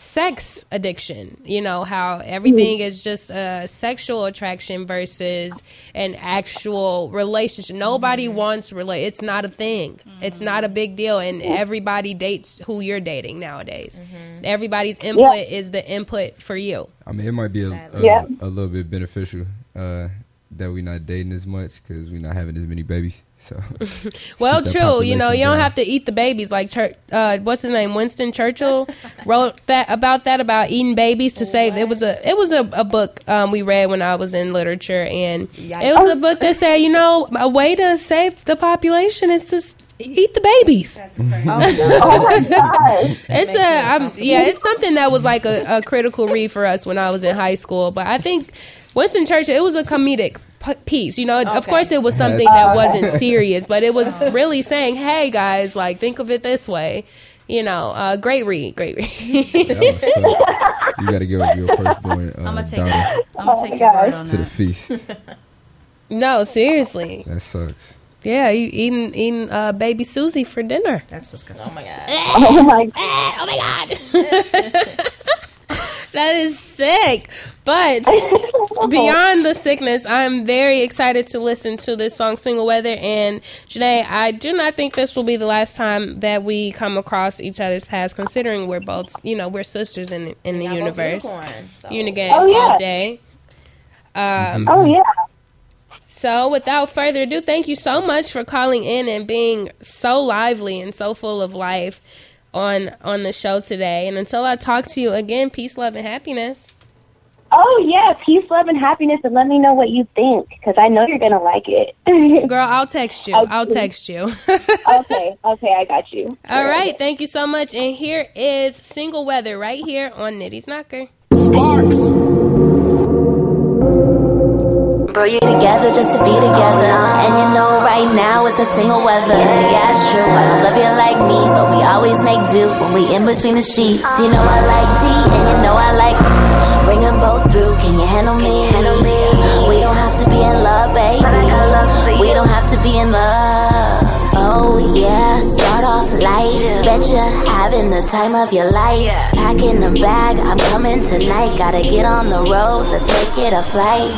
sex addiction. You know, how everything is just a sexual attraction versus an actual relationship. Nobody mm-hmm. wants relate. It's not a thing. It's mm-hmm. not a big deal, and everybody dates who you're dating nowadays. Mm-hmm. Everybody's input is the input for you. I mean, it might be a, a, Yeah. a little bit beneficial uh, that we're not dating as much because we're not having as many babies. So, Well, true. You know, population you don't down. have to eat the babies like uh, what's his name, Winston Churchill wrote that about that about eating babies to save. It was a it was a, a book um, we read when I was in literature, and it was a book that said, you know, a way to save the population is to eat the babies. Oh my God. It's a I'm, yeah, it's something that was like a, a critical read for us when I was in high school. But I think Winston Churchill, it was a comedic p- piece. You know, of course, it was something that wasn't serious, but it was really saying, "Hey guys, like think of it this way." You know, uh, great read, great read. That was so- you got to give up your firstborn uh, I'm gonna take daughter I'm Oh gonna take your word on to the feast. no, seriously, That sucks. yeah, you eating eating uh, baby Susie for dinner. That's disgusting. Oh my god. Oh my God. oh my god. That is sick. But beyond the sickness, I'm very excited to listen to this song Single Weather and Jenee, I do not think this will be the last time that we come across each other's paths considering we're both, you know, we're sisters in in the universe. unicorns, so- Unigame Oh, yeah. all day. Um, Oh yeah. so, without further ado, thank you so much for calling in and being so lively and so full of life on on the show today. And until I talk to you again, peace, love, and happiness. Oh yeah. Peace, love, and happiness, and let me know what you think because I know you're gonna like it. Girl, I'll text you. I'll text you. okay. Okay. I got you. All right, thank you so much. And here is Single Weather right here on Nitty's Knocker. Bro, you together just to be together. And you know right now it's a single weather. Yeah, it's true. I don't love you like me, but we always make do when we in between the sheets. You know I like D, and you know I like Bring them both through. Can you handle me? We don't have to be in love, baby. We don't have to be in love. Start off. Betcha having the time of your life. Packing a bag, I'm coming tonight. Gotta get on the road, let's make it a flight.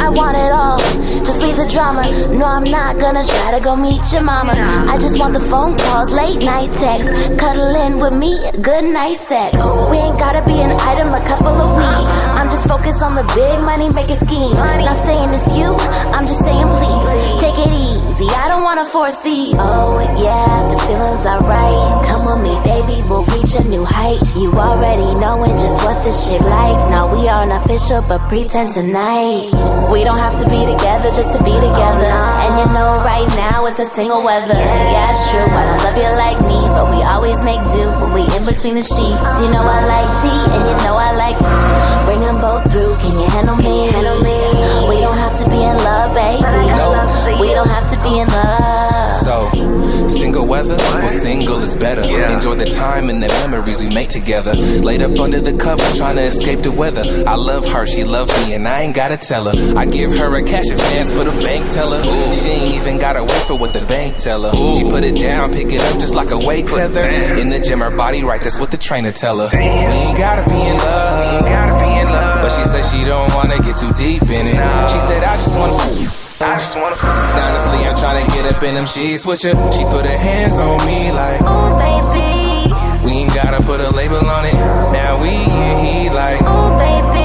I want it all, just leave the drama. No, I'm not gonna try to go meet your mama. I just want the phone calls, late night texts. Cuddling with me, good night sex. We ain't gotta be an item, a couple of weeks. I'm just focused on the big money, make it scheme. Not saying it's you, I'm just saying please. Take it easy, I don't wanna force. Oh yeah, the feelings are right. Come with me, baby, we'll reach a new height. You already knowing just what this shit like. Now we aren't official, but pretend tonight. We don't have to be together just to be together. And you know right now it's a single weather. Yeah, it's true, I don't love you like me, but we always make do when we in between the sheets. You know I like tea, and you know I like Bring them both through, can you handle me? We don't have to be in love, baby. We don't have to be in love. So, single weather? Well, single is better. Yeah. Enjoy the time and the memories we make together. Laid up under the covers, trying to escape the weather. I love her, she loves me, and I ain't gotta tell her. I give her a cash advance for the bank teller. She ain't even gotta wait for what the bank tell her. She put it down, pick it up just like a weight tether. In the gym, her body right, that's what the trainer tell her. We ain't gotta be in love. But she said she don't wanna get too deep in it. She said, I just wanna. I just wanna. Honestly, I'm trying to get up in them sheets with you. She put her hands on me like, Ooh, baby. we ain't gotta put a label on it. Now we in heat like, Ooh, baby.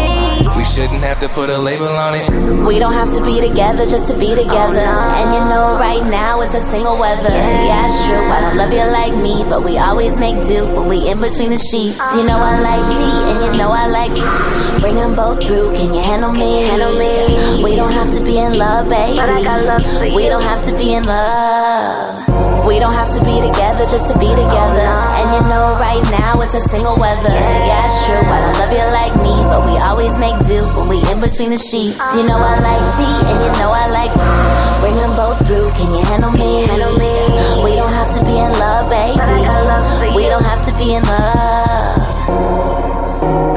We shouldn't have to put a label on it. We don't have to be together just to be together. And you know, right now it's a single weather. Yeah, it's true. I don't love you like me, but we always make do when we in between the sheets. You know I like D, and you know I like you. Bring them both through. Can you handle me? Handle me. We don't have to be in love, baby. But I got love for you. We don't have to be in love. We don't have to be together just to be together. And you know, right now it's a single weather. Yeah, it's true. I don't love you like me, but we always make do when we in between the sheets. You know I like D, and you know I like you. Bring them both through. Can you handle me? Handle me. We don't have to be in love, baby. But I got love for you. We don't have to be in love.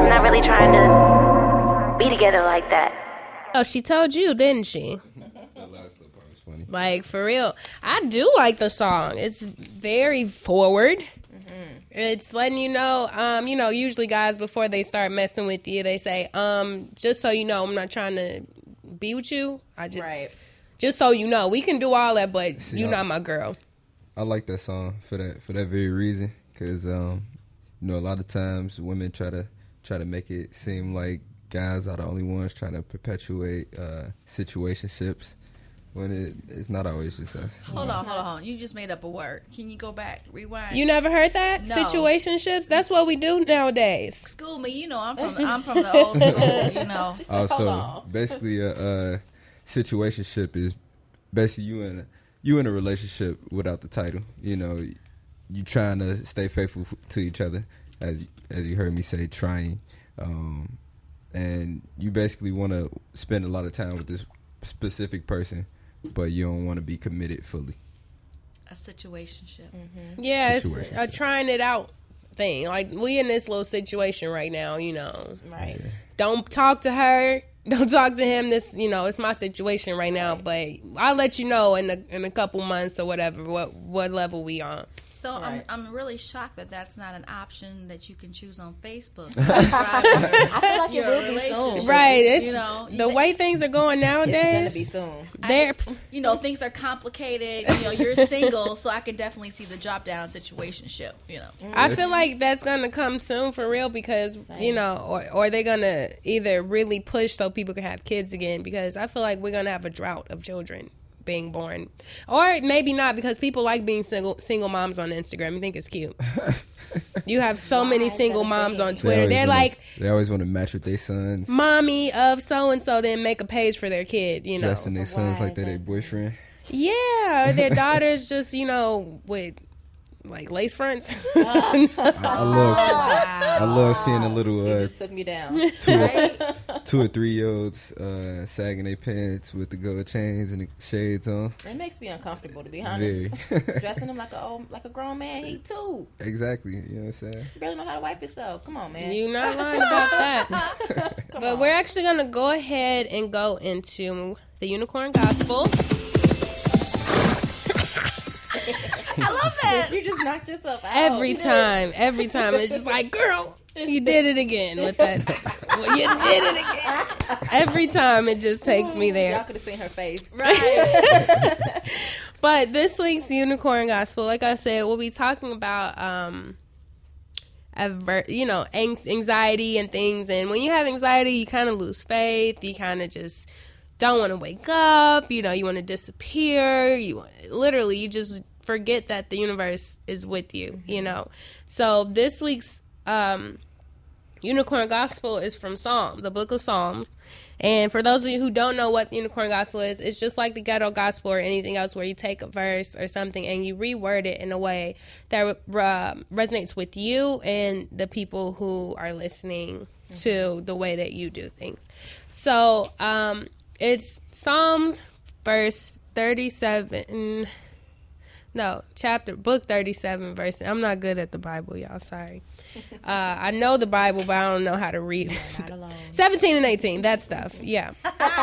I'm not really trying to be together like that. Oh, she told you, didn't she? Like for real, I do like the song. It's very forward. It's letting you know, um, you know, usually guys before they start messing with you, they say, um, just so you know, I'm not trying to be with you. I just, Right. just so you know, we can do all that, but See, you're I- not my girl. I like that song for that for that very reason because um, you know a lot of times women try to try to make it seem like guys are the only ones trying to perpetuate uh, situationships when it, it's not always just us. Hold on, hold on. hold on. You just made up a word. Can you go back? Rewind. You never heard that No. situationships? That's what we do nowadays. school me. You know, I'm from the, I'm from the old school. You know. Also, basically, a, a situationship is basically you in a, you in a relationship without the title. You know, you trying to stay faithful f- to each other, as as you heard me say, trying, um, and you basically want to spend a lot of time with this specific person, but you don't want to be committed fully. A situationship. Mm-hmm. Yeah, it's a trying it out thing. Like we in this little situation right now, you know. Right. Don't talk to her. Don't talk to him. This, you know, it's my situation right now. But I'll let you know in a in a couple months or whatever what what level we on. So Right. I'm I'm really shocked that that's not an option that you can choose on Facebook. I feel like it will be soon. Right. It's You know, the way things are going nowadays. It's gonna be nowadays. soon. They're you know, things are complicated. You know, you're single, so I could definitely see the drop down situationship. You know, I feel like that's gonna come soon for real because you know, or or they're gonna either really push so people can have kids again because I feel like we're gonna have a drought of children being born, or maybe not because people like being single single moms on Instagram. You think it's cute. you have so many single moms on Twitter. always They're wanna- like they always want to match with their sons, mommy of so and so, then make a page for their kid. You know, dressing their sons why like they're their boyfriend. yeah, their daughters just you know with like lace fronts. I love I love seeing a little You uh, just took me down. two, or, two or three year olds uh, sagging their pants with the gold chains and the shades on. It makes me uncomfortable to be honest. Very. Dressing him like a old, like a grown man. He too. exactly. You know what I'm saying? He barely know how to wipe yourself. Come on, man. You're not lying about that. But on. we're actually going to go ahead and go into the Unicorn Gospel. That. You just knocked yourself out. Every time, every time. It's just like, girl, you did it again with that. You did it again. Every time it just takes me Y'all could have seen her face. Right. But this week's Unicorn Gospel, like I said, we'll be talking about, um, you know, anxiety and things. And when you have anxiety, you kind of lose faith. You kind of just don't want to wake up. You know, you want to disappear. You want, literally, you just forget that the universe is with you. You know, so this week's um, Unicorn Gospel is from Psalm, the book of Psalms. And for those of you who don't know what Unicorn Gospel is, it's just like the Ghetto Gospel or anything else where you take a verse or something and you reword it in a way that uh, resonates with you and the people who are listening to the way that you do things. So um, it's Psalms, verse 37. No, chapter, book 37, verse. I'm not good at the Bible, y'all. Sorry. Uh, I know the Bible, but I don't know how to read. Not alone. 17 and 18, that stuff. Yeah.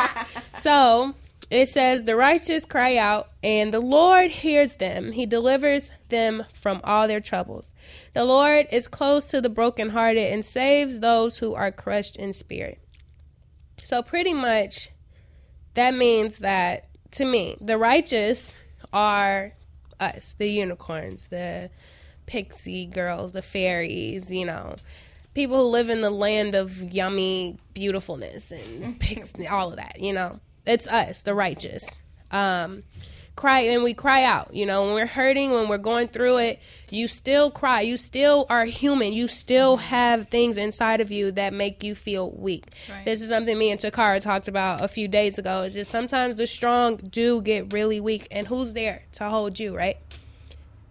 so it says, The righteous cry out, and the Lord hears them. He delivers them from all their troubles. The Lord is close to the brokenhearted and saves those who are crushed in spirit. So pretty much that means that to me, the righteous are us, the unicorns, the pixie girls, the fairies, you know, people who live in the land of yummy beautifulness and pix- all of that, you know. It's us, the righteous. Um cry and we cry out, you know, when we're hurting, when we're going through it, you still cry. You still are human. You still mm-hmm. have things inside of you that make you feel weak. Right. This is something me and Takara talked about a few days ago. Is just sometimes the strong do get really weak and who's there to hold you, right?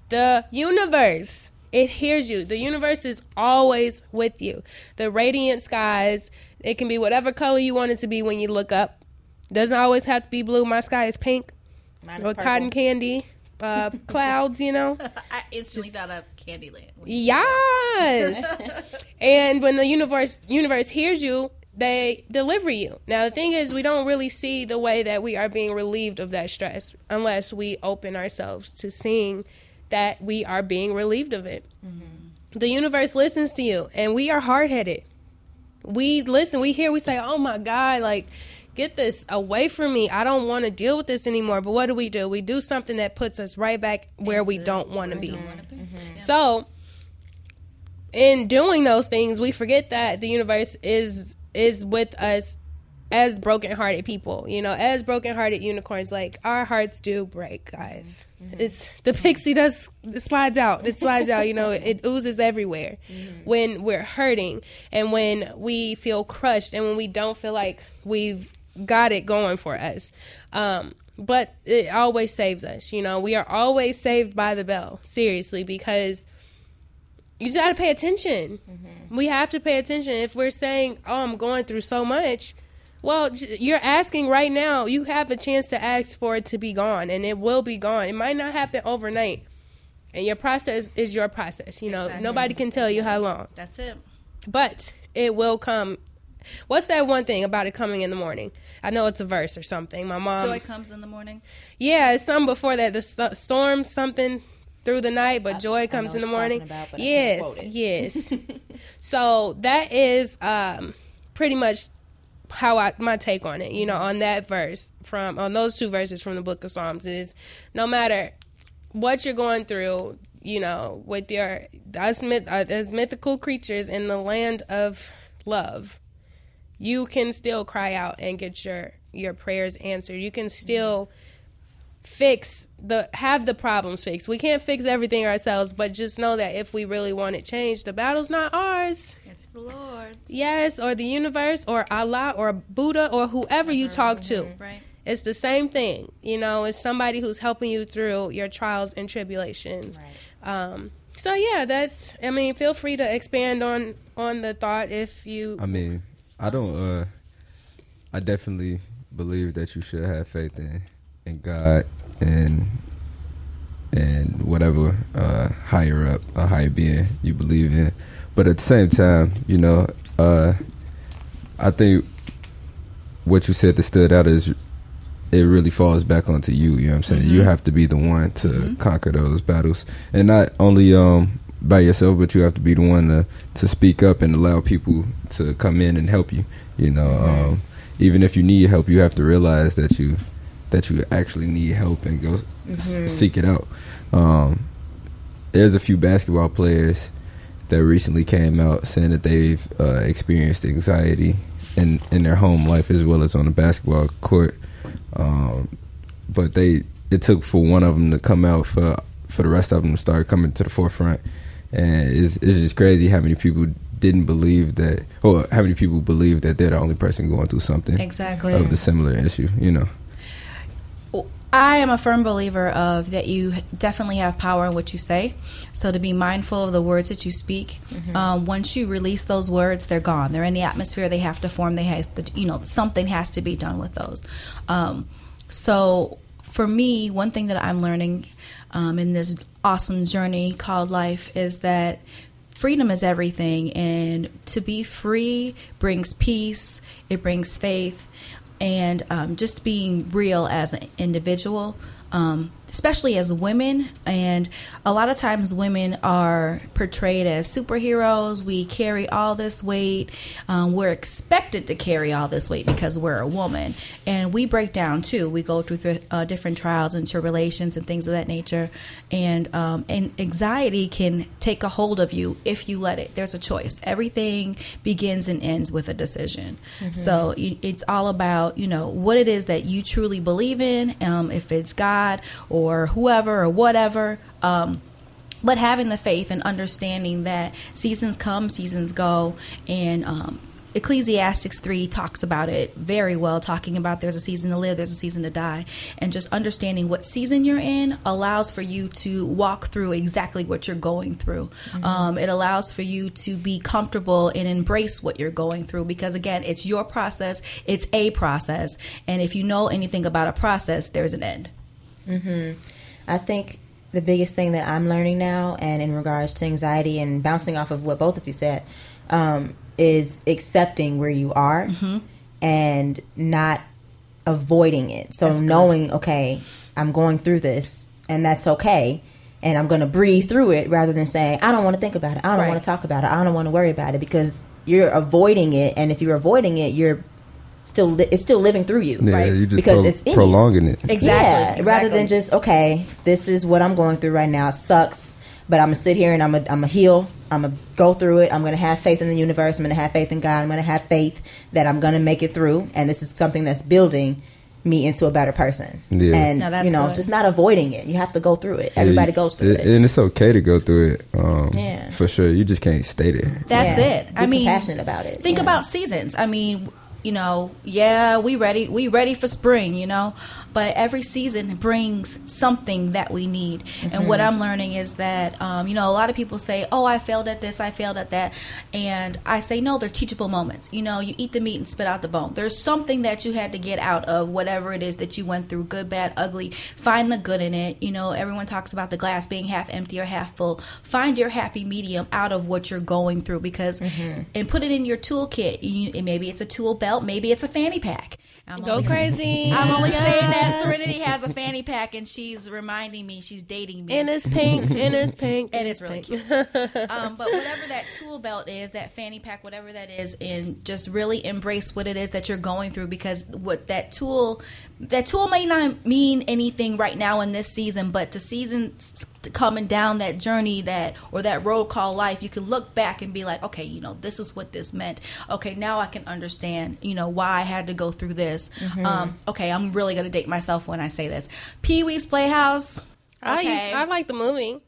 The universe. It hears you. The universe is always with you. The radiant skies, it can be whatever color you want it to be when you look up. Doesn't always have to be blue. My sky is pink Mine is or purple. cotton candy, uh, clouds, you know. I instantly thought of Candyland. Yes. and when the universe universe hears you, they deliver you. Now the thing is, we don't really see the way that we are being relieved of that stress unless we open ourselves to seeing that we are being relieved of it. The universe listens to you, and we are hard headed. We listen, we hear, we say, "Oh my God!" Like. Get this away from me. I don't want to deal with this anymore. But what do we do? We do something that puts us right back where we don't want to be. Mm-hmm. So, in doing those things, we forget that the universe is is with us as brokenhearted people. You know, as brokenhearted unicorns. Like our hearts do break, guys. It's the pixie does it slides out. It slides out. You know, it oozes everywhere when we're hurting and when we feel crushed and when we don't feel like we've got it going for us. Um, but it always saves us. You know, we are always saved by the bell. Seriously, because you just got to pay attention. We have to pay attention. If we're saying, "Oh, I'm going through so much," well, you're asking right now. You have a chance to ask for it to be gone, and it will be gone. It might not happen overnight, and your process is your process. You know, Exactly. nobody can tell you how long, That's it. but it will come. What's that one thing about it coming in the morning? I know it's a verse or something. My mom, Joy comes in the morning. yeah, it's some before that. The st- storm something through the night, but joy comes in the morning. about, but I quote yes, it. yes. so that is um, pretty much how I my take on it. You know, on that verse from on those two verses from the Book of Psalms is no matter what you're going through, you know, with your us myth, uh, as mythical creatures in the land of love, you can still cry out and get your your prayers answered. You can still fix the have the problems fixed. We can't fix everything ourselves, but just know that if we really want it changed, the battle's not ours. It's the Lord. Yes, or the universe or Allah or Buddha or whoever you talk to. Right. It's the same thing. You know, it's somebody who's helping you through your trials and tribulations. Um, so yeah, that's I mean, feel free to expand on on the thought if you I mean, I don't. uh I definitely believe that you should have faith in in God and and whatever uh higher up, a higher being you believe in. But at the same time, you know, uh I think what you said that stood out is it really falls back onto you. You know what I'm saying? You have to be the one to conquer those battles, and not only um, by yourself, but you have to be the one to to speak up and allow people to come in and help you. You know, um, even if you need help, you have to realize that you that you actually need help and go s- seek it out. Um, there's a few basketball players that recently came out saying that they've uh, experienced anxiety in in their home life as well as on the basketball court. Um, but they it took for one of them to come out for for the rest of them to start coming to the forefront, and it's it's just crazy how many people didn't believe that, or how many people believe that they're the only person going through something Exactly. of the similar issue. You know. I am a firm believer of that you definitely have power in what you say. So to be mindful of the words that you speak. Um, once you release those words, they're gone. They're in the atmosphere. They have to form. They have to, you know, something has to be done with those. Um, so for me, one thing that I'm learning um, in this awesome journey called life is that freedom is everything, and to be free brings peace. It brings faith and um, just being real as an individual. Um, especially as women, and a lot of times women are portrayed as superheroes. We carry all this weight. Um, we're expected to carry all this weight because we're a woman, and we break down too. We go through th- uh, different trials and tribulations and things of that nature, and um, and anxiety can take a hold of you if you let it. There's a choice. Everything begins and ends with a decision. So it's all about you know what it is that you truly believe in. Um, if it's God or whoever or whatever. Um, but having the faith and understanding that seasons come, seasons go, and um, Ecclesiastics 3 talks about it very well, talking about there's a season to live, there's a season to die. And just understanding what season you're in allows for you to walk through exactly what you're going through. Um, it allows for you to be comfortable and embrace what you're going through because, again, it's your process, it's a process. And if you know anything about a process, there's an end. Hmm I think the biggest thing that I'm learning now, and in regards to anxiety and bouncing off of what both of you said, um, is accepting where you are and not avoiding it. So That's good. knowing, okay, I'm going through this, and that's okay. And I'm going to breathe through it rather than saying, I don't want to think about it. I don't Right. want to talk about it. I don't want to worry about it because you're avoiding it. And if you're avoiding it, you're still, li- it's still living through you. Yeah, you just because pro- it's in you. prolonging it. Exactly, Yeah, rather than just okay, this is what I'm going through right now. It sucks, but I'm gonna sit here and I'm gonna I'm gonna heal. I'm gonna go through it. I'm gonna have faith in the universe. I'm gonna have faith in God. I'm gonna have faith that I'm gonna make it through. And this is something that's building me into a better person. Yeah. And No, you know, good. just not avoiding it. You have to go through it. Everybody Yeah, goes through it. and it's okay to go through it. Um, Yeah. for sure. You just can't stay there. That's Yeah. it. I Be mean, passionate about it. Think Yeah. about seasons. I mean, you know, yeah, we ready. We ready for spring. You know, but every season brings something that we need. And what I'm learning is that, um, you know, a lot of people say, "Oh, I failed at this. I failed at that," and I say, "No, they're teachable moments." You know, you eat the meat and spit out the bone. There's something that you had to get out of whatever it is that you went through, good, bad, ugly. Find the good in it. You know, everyone talks about the glass being half empty or half full. Find your happy medium out of what you're going through because, and put it in your toolkit. You, maybe it's a tool belt, maybe it's a fanny pack. I'm Go only- crazy. I'm only saying that Serenity has a fanny pack and she's reminding me she's dating me. And it's pink. And it's pink. And it's really cute. um, but whatever that tool belt is, that fanny pack, whatever that is, and just really embrace what it is that you're going through because what that tool, that tool may not mean anything right now in this season, but the seasons coming down that journey that or that road called life, you can look back and be like, okay, you know, this is what this meant. Okay, now I can understand, you know, why I had to go through this. Um, okay, I'm really gonna date myself when I say this. Pee Wee's Playhouse. I, used, Okay. I like the movie.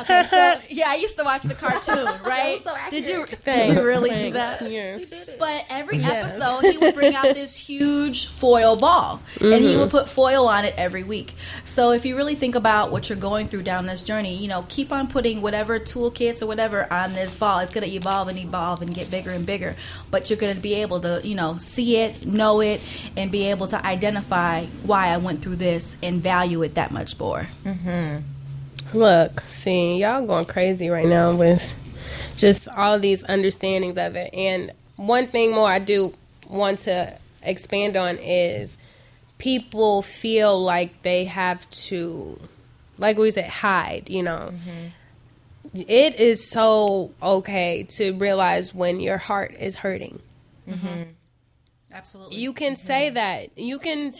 Okay, so yeah, I used to watch the cartoon, right? so did you Thanks, did you really do that? Yes. But every Yes. episode, he would bring out this huge foil ball, and Mm-hmm. he would put foil on it every week. So if you really think about what you're going through down this journey, you know, keep on putting whatever toolkits or whatever on this ball. It's going to evolve and evolve and get bigger and bigger. But you're going to be able to, you know, see it, know it, and be able to identify why I went through this and value it that much more. Look, see, y'all going crazy right now with just all these understandings of it. And one thing more I do want to expand on is people feel like they have to, like we said, hide, you know. Mm-hmm. It is so okay to realize when your heart is hurting. Mm-hmm. Absolutely. You can mm-hmm. say that. You can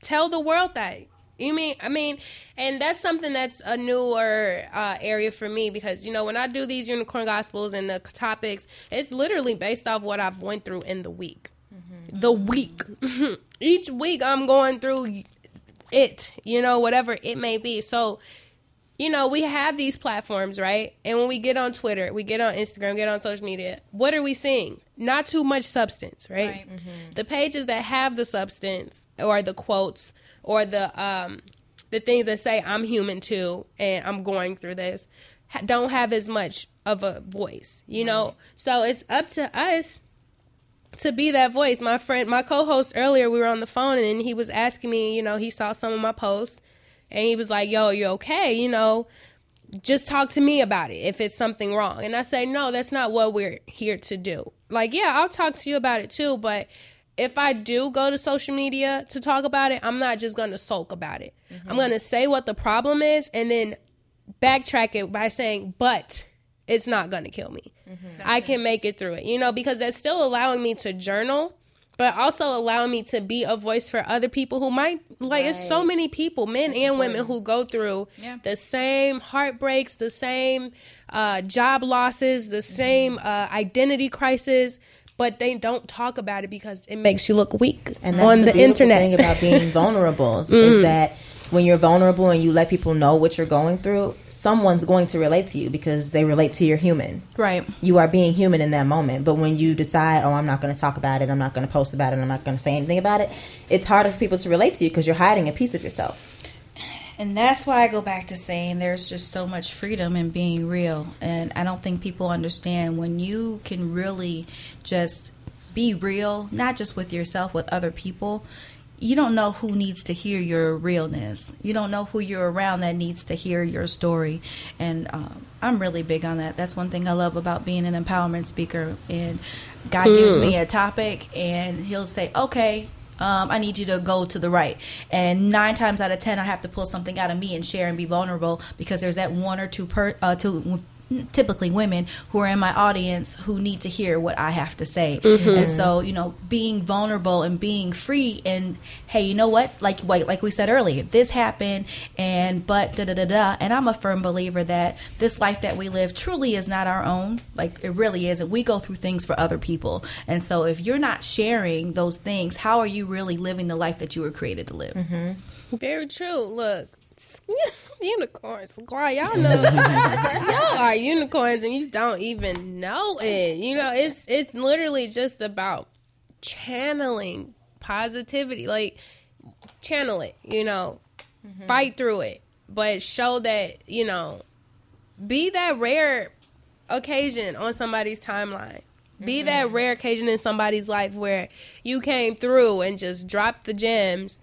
tell the world that. You mean I mean, and that's something that's a newer uh, area for me because you know when I do these unicorn gospels and the topics, it's literally based off what I've went through in the week. The week, each week I'm going through it. You know, whatever it may be. So you know, we have these platforms, right? And when we get on Twitter, we get on Instagram, get on social media, what are we seeing? Not too much substance, right? The pages that have the substance or the quotes or the um the things that say I'm human too and I'm going through this don't have as much of a voice, you know? So it's up to us to be that voice. My friend, my co-host earlier, we were on the phone and he was asking me, you know, he saw some of my posts and he was like, "Yo, you're okay? You know, just talk to me about it if it's something wrong." And I say, "No, that's not what we're here to do. Like, yeah, I'll talk to you about it too, but if I do go to social media to talk about it, I'm not just going to sulk about it. Mm-hmm. I'm going to say what the problem is and then backtrack it by saying, but it's not going to kill me. Mm-hmm. I can make it through it, you know, because that's still allowing me to journal, but also allowing me to be a voice for other people who might, like, it's so many people, men and women, who go through Yeah. the same heartbreaks, the same uh, job losses, the same uh, identity crisis. But they don't talk about it because it makes you look weak And that's on the, the, internet. thing about being vulnerable is Mhm. that when you're vulnerable and you let people know what you're going through, someone's going to relate to you because they relate to your human. Right. You are being human in that moment. But when you decide, oh, I'm not going to talk about it, I'm not going to post about it, I'm not going to say anything about it, it's harder for people to relate to you because you're hiding a piece of yourself. And that's why I go back to saying there's just so much freedom in being real. And I don't think people understand when you can really just be real, not just with yourself, with other people. You don't know who needs to hear your realness. You don't know who you're around that needs to hear your story. And um, I'm really big on that. That's one thing I love about being an empowerment speaker. And God gives Mm. me a topic, and He'll say, okay, um, I need you to go to the right. And nine times out of ten, I have to pull something out of me and share and be vulnerable because there's that one or two per uh, two typically women who are in my audience who need to hear what I have to say. Mhm. And so, you know, being vulnerable and being free and hey, you know what? Like like like we said earlier, this happened and but da da da da. And I'm a firm believer that this life that we live truly is not our own. Like it really isn't. We go through things for other people. And so if you're not sharing those things, how are you really living the life that you were created to live? Very true. Look, unicorns. Girl, y'all know y'all are unicorns and you don't even know it. You know, it's it's literally just about channeling positivity. Like channel it, you know. Mm-hmm. Fight through it. But show that, you know, be that rare occasion on somebody's timeline. Be mm-hmm. that rare occasion in somebody's life where you came through and just dropped the gems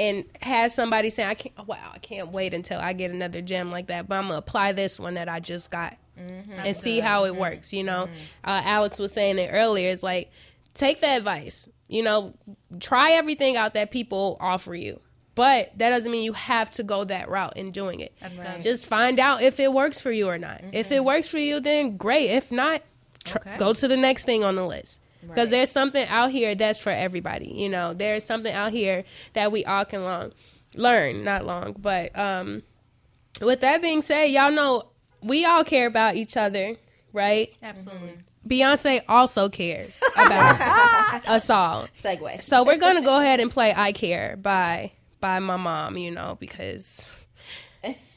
and has somebody say, "I can't. Wow, I can't wait until I get another gem like that." But I'm gonna apply this one that I just got mm-hmm. and see how it works. You know, mm-hmm. uh, Alex was saying it earlier. It's like take the advice. You know, try everything out that people offer you. But that doesn't mean you have to go that route in doing it. That's good. Just find out if it works for you or not. If it mm-hmm. works for you, then great. If not, tr- go to the next thing on the list. Because there's something out here that's for everybody. You know, there's something out here that we all can long, learn, not long. But um, with that being said, y'all know we all care about each other, right? Absolutely. Beyonce also cares about us all. Segue. So we're gonna go ahead and play "I Care" by by my mom, you know, because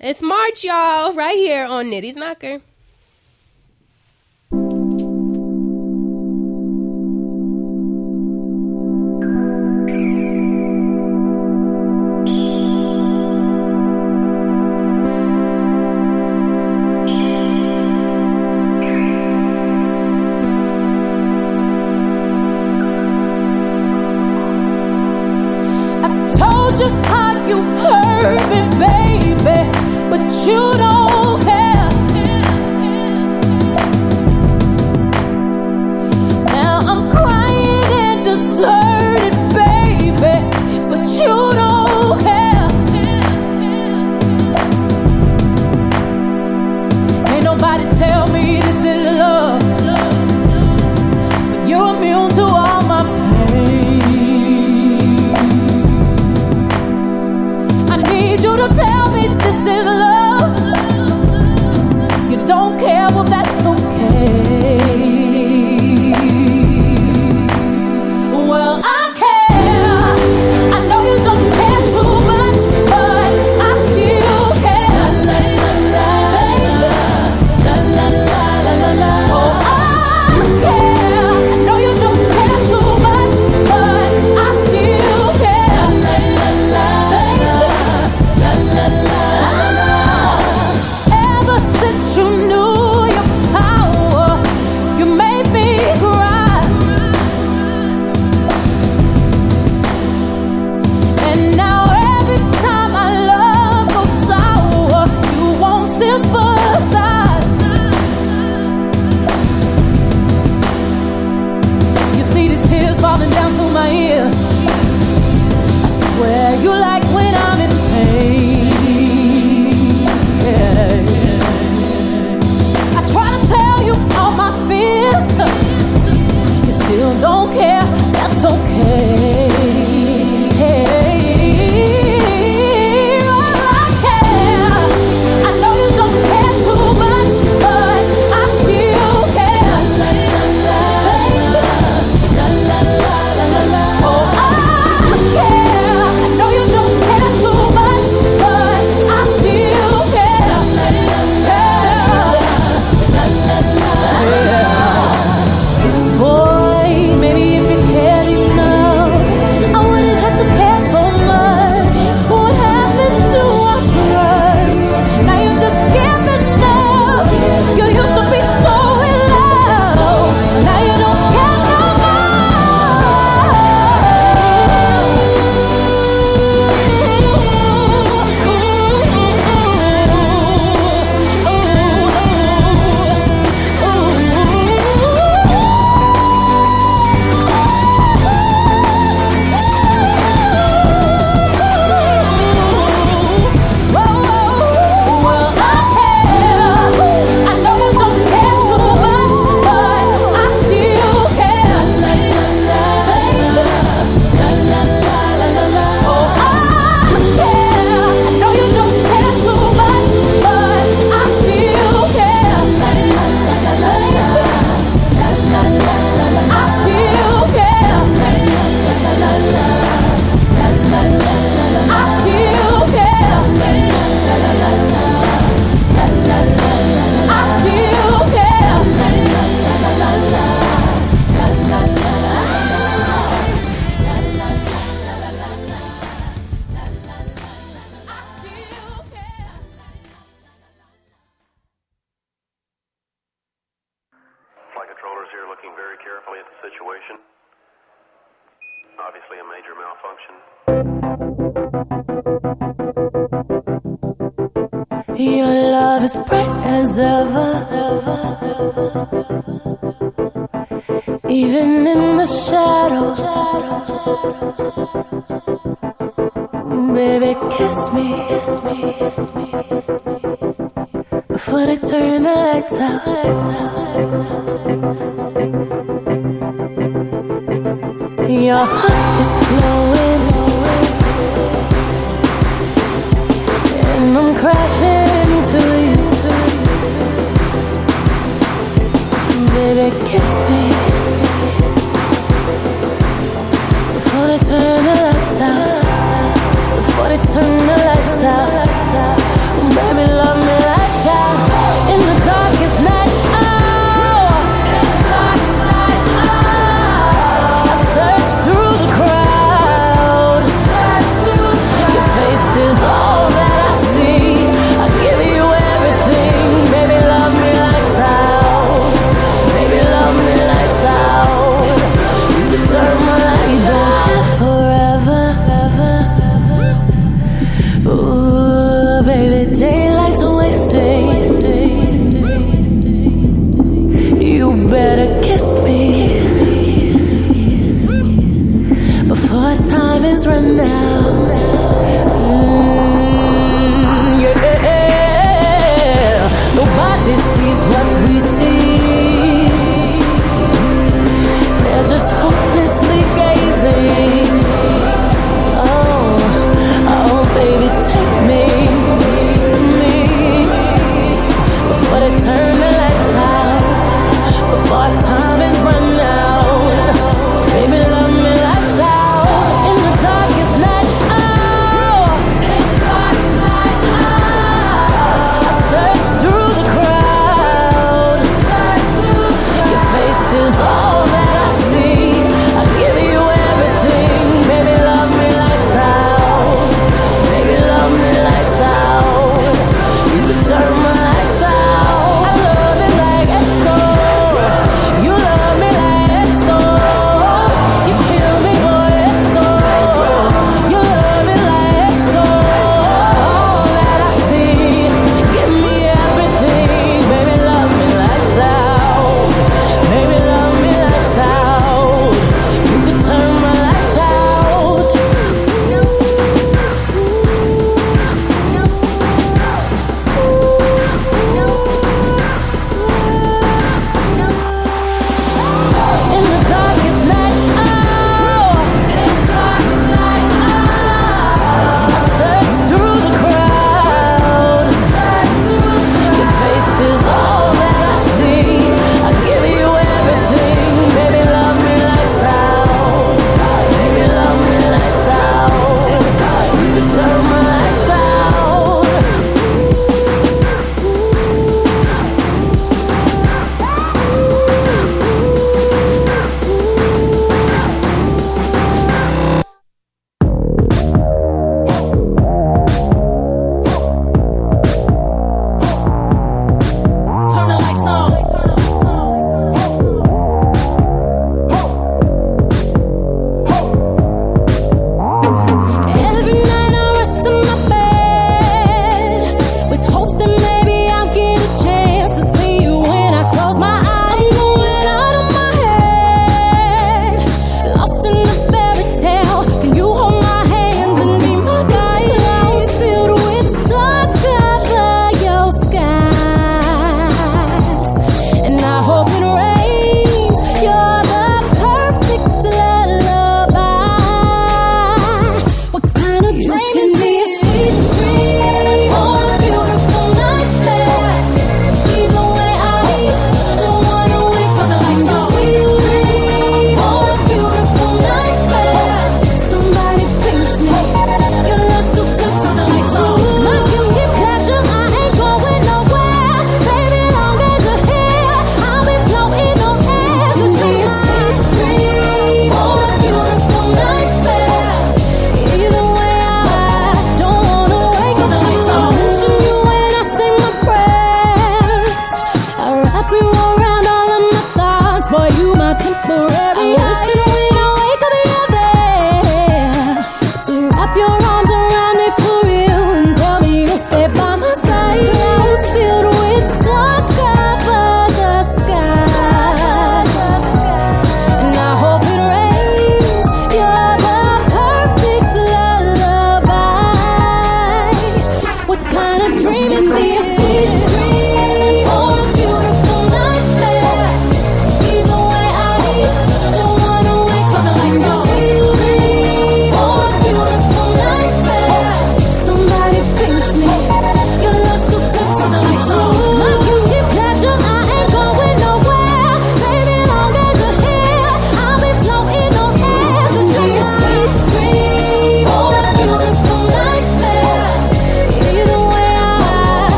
it's March, y'all, right here on Nitty's Knocker.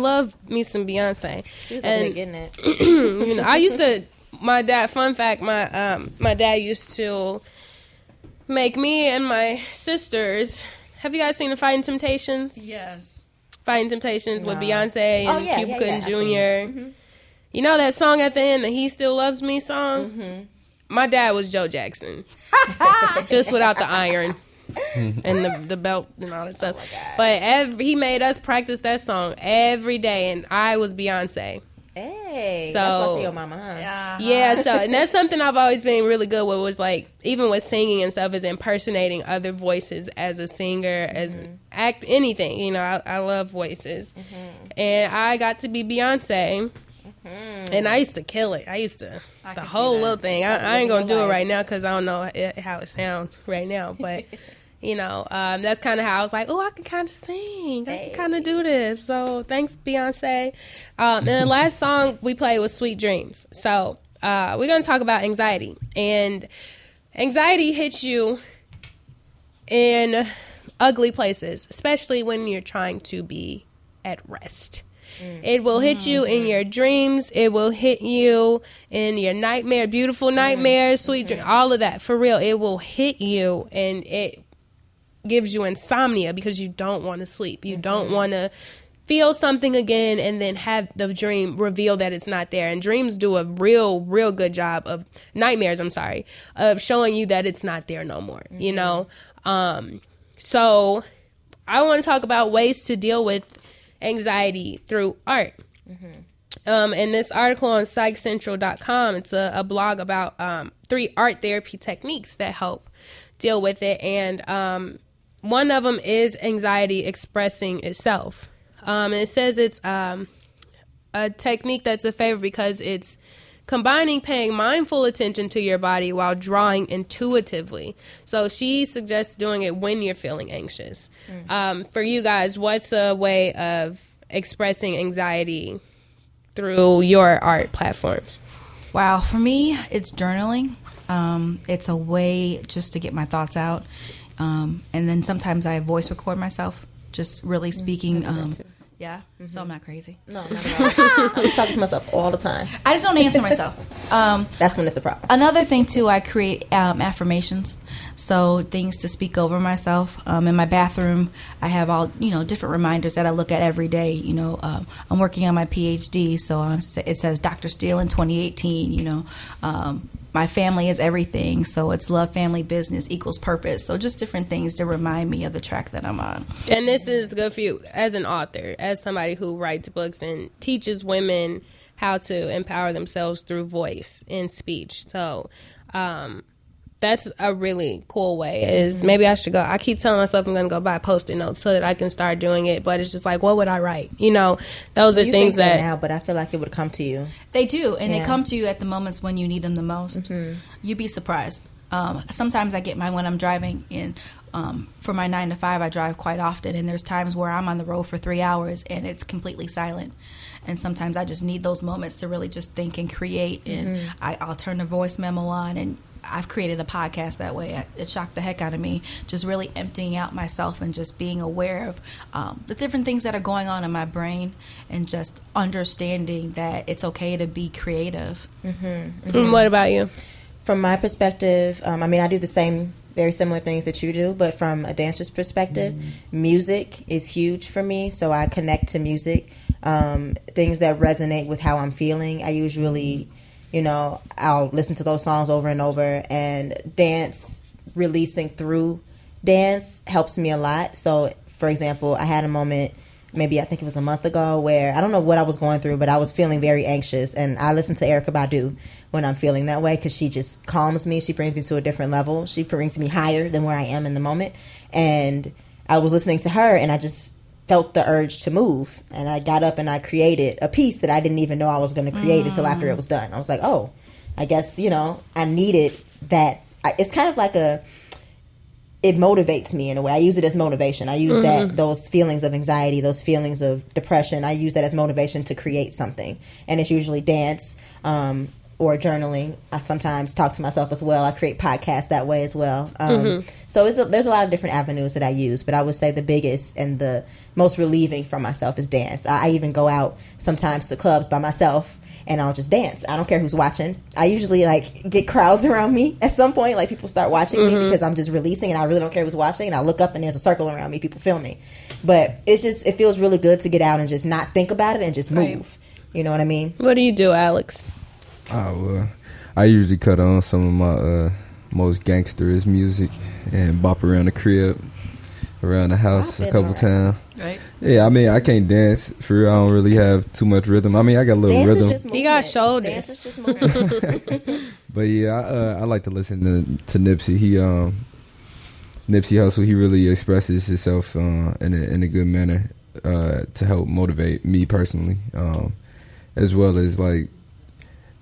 Love me some Beyonce. She was And- getting it. you know, I used to. My dad. Fun fact: my um, my dad used to make me and my sisters. Have you guys seen the Fighting Temptations? Yes. Fighting Temptations with No. Beyonce Oh, and yeah, Cuba yeah, Gooding yeah, I've seen Jr. You know that song at the end, the "He Still Loves Me" song. Mm-hmm. My dad was Joe Jackson, just without the iron and the, the belt and all that Oh stuff. but every, he made us practice that song every day, and I was Beyonce. Hey, So- that's why she your mama, huh? Yeah, so and that's something I've always been really good with was like even with singing and stuff is impersonating other voices as a singer, as mm-hmm. act anything. You know, I, I love voices, mm-hmm. and I got to be Beyonce. Mm-hmm. And I used to kill it. I used to the whole little thing. I, I ain't gonna do it right now because I don't know how it sounds right now. But you know, um, that's kind of how I was like, oh, I can kind of sing. I can kind of do this. So thanks, Beyonce. Um, and the last song we played was "Sweet Dreams." So uh, we're gonna talk about anxiety, and anxiety hits you in ugly places, especially when you're trying to be at rest. It will hit you in your dreams. It will hit you in your nightmare, beautiful nightmares, sweet dream, all of that. For real, it will hit you, and it gives you insomnia because you don't want to sleep. You don't want to feel something again and then have the dream reveal that it's not there. And dreams do a real, real good job of nightmares. I'm sorry, of showing you that it's not there no more. You know, um, so I want to talk about ways to deal with anxiety through art. Um, in this article on psychcentral.com, it's a, a blog about um, three art therapy techniques that help deal with it. And um, one of them is anxiety expressing itself. Um, and it says it's um, a technique that's a favorite because it's combining paying mindful attention to your body while drawing intuitively. So she suggests doing it when you're feeling anxious. Um, for you guys, what's a way of expressing anxiety through your art platforms? Wow, for me, it's journaling. Um, it's a way just to get my thoughts out, um, and then sometimes I voice record myself, just really speaking. Um, yeah, so I'm not crazy. No, not. I'm talking to myself all the time. I just don't answer myself. Um, That's when it's a problem. Another thing too, I create um, affirmations, so things to speak over myself. Um, in my bathroom, I have all you know different reminders that I look at every day. You know, um, I'm working on my PhD, so I'm, it says Dr. Steele in 2018. You know, um, my family is everything, so it's love, family, business equals purpose. So just different things to remind me of the track that I'm on. And this is good for you as an author, as somebody who writes books and teaches women how to empower themselves through voice and speech. So, um, that's a really cool way. Is maybe I should go. I keep telling myself I'm going to go buy post-it notes so that I can start doing it. But it's just like, what would I write? You know, those are you things think that that now, but I feel like it would come to you. They do, and they come to you at the moments when you need them the most. You'd be surprised. Um, sometimes I get mine when I'm driving. In um, for my nine to five, I drive quite often, and there's times where I'm on the road for three hours and it's completely silent. And sometimes I just need those moments to really just think and create. And Mhm. I, I'll turn the voice memo on, and I've created a podcast that way. It- It shocked the heck out of me. Just really emptying out myself and just being aware of um, the different things that are going on in my brain, and just understanding that it's okay to be creative. Mm-hmm. And what about you? From my perspective, um, I mean, I do the same, very similar things that you do, but from a dancer's perspective, music is huge for me. So I connect to music, um, things that resonate with how I'm feeling. I usually, you know, I'll listen to those songs over and over, and dance, releasing through dance helps me a lot. So, for example, I had a moment maybe I think it was a month ago where I don't know what I was going through, but I was feeling very anxious, and I listen to Erykah Badu when I'm feeling that way because she just calms me. She brings me to a different level. She brings me higher than where I am in the moment, and I was listening to her, and I just felt the urge to move, and I got up and I created a piece that I didn't even know I was going to create until after it was done. I was like, oh, I guess you know I needed that. I, it's kind of like a it motivates me in a way. I use it as motivation. I use that Mhm. those feelings of anxiety, those feelings of depression. I use that as motivation to create something, and it's usually dance. Um, or journaling. I sometimes talk to myself as well. I create podcasts that way as well. Um, Mhm. So it's a, there's a lot of different avenues that I use, but I would say the biggest and the most relieving for myself is dance. I, I even go out sometimes to clubs by myself and I'll just dance. I don't care who's watching. I usually like get crowds around me at some point. Like people start watching me Mhm. because I'm just releasing and I really don't care who's watching. And I look up and there's a circle around me, people filming. But it's just it feels really good to get out and just not think about it and just move. Right. You know what I mean? What do you do, Alex? Oh well, I usually cut on some of my uh, most gangsterist music and bop around the crib, around the house a couple around. times. Right. Yeah, I mean I can't dance for real. I don't really have too much rhythm. I mean I got a little Dance rhythm, is just. He got shoulders. Dance is just movement. but yeah, I, uh, I like to listen to, to Nipsey. He um Nipsey Hussle. He really expresses himself uh, in a in a good manner uh, to help motivate me personally, um, as well as like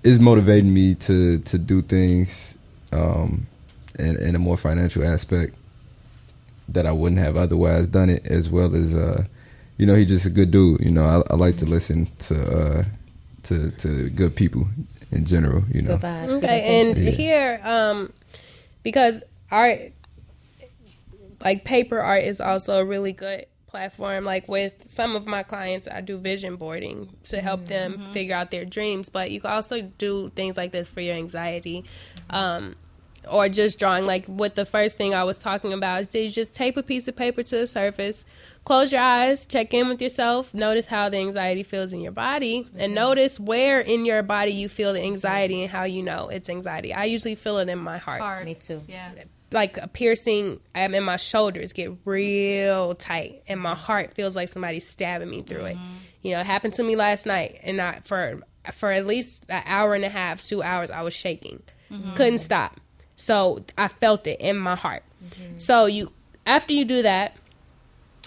it's motivating me to to do things um, in, in a more financial aspect that I wouldn't have otherwise done it. As well as uh, you know, he's just a good dude. You know, I, I like to listen to uh, to to good people in general. You know, Good vibes. good Okay, and Yeah. here, um, because art, like paper art, is also really good platform. Like with some of my clients, I do vision boarding to help them figure out their dreams. But you can also do things like this for your anxiety. Um, or just drawing like what the first thing I was talking about is you just tape a piece of paper to the surface, close your eyes, check in with yourself, notice how the anxiety feels in your body, and notice where in your body you feel the anxiety and how you know it's anxiety. I usually feel it in my heart. Hard. Me too. Yeah. Like a piercing um, in my shoulders get real tight, and my heart feels like somebody's stabbing me through it. Mm-hmm. You know, it happened to me last night, and I, for for at least an hour and a half, two hours, I was shaking, mm-hmm. couldn't stop. So I felt it in my heart. Mm-hmm. So you, after you do that,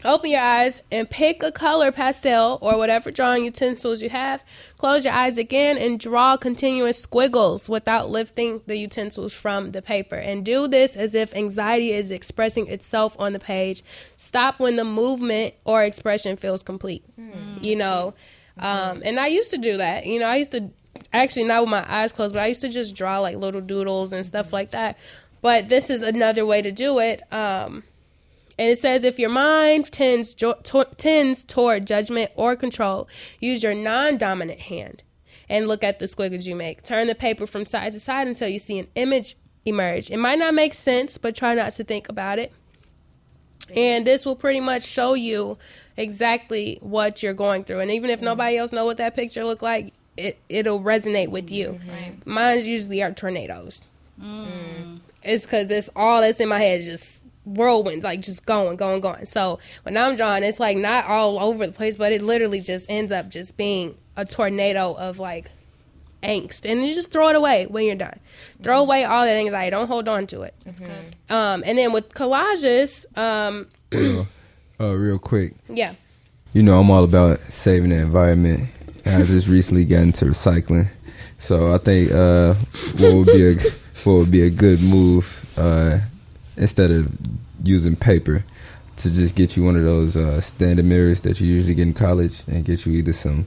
open your eyes and pick a color pastel or whatever drawing utensils you have. Close your eyes again and draw continuous squiggles without lifting the utensils from the paper. And do this as if anxiety is expressing itself on the page. Stop when the movement or expression feels complete. you know, um, and I used to do that. You know, I used to actually not with my eyes closed, but I used to just draw like little doodles and stuff like that. But this is another way to do it. Um, and it says if your mind tends jo- to- tends toward judgment or control, use your non-dominant hand and look at the squiggles you make. Turn the paper from side to side until you see an image emerge. It might not make sense, but try not to think about it. And this will pretty much show you exactly what you're going through. And even if nobody else know what that picture look like, it it'll resonate with you. Mm-hmm. Mine's usually are tornadoes. Mm. It's because this all that's in my head is just whirlwinds, like just going, going, going. So when I'm drawing, it's like not all over the place, but it literally just ends up just being a tornado of like angst, and you just throw it away when you're done. Throw away all that anxiety. Don't hold on to it. That's good. Um, and then with collages, um, Well, uh, real quick, yeah. you know I'm all about saving the environment. And I just recently got into recycling, so I think uh, what would be a what would be a good move uh, instead of using paper to just get you one of those uh, standard mirrors that you usually get in college and get you either some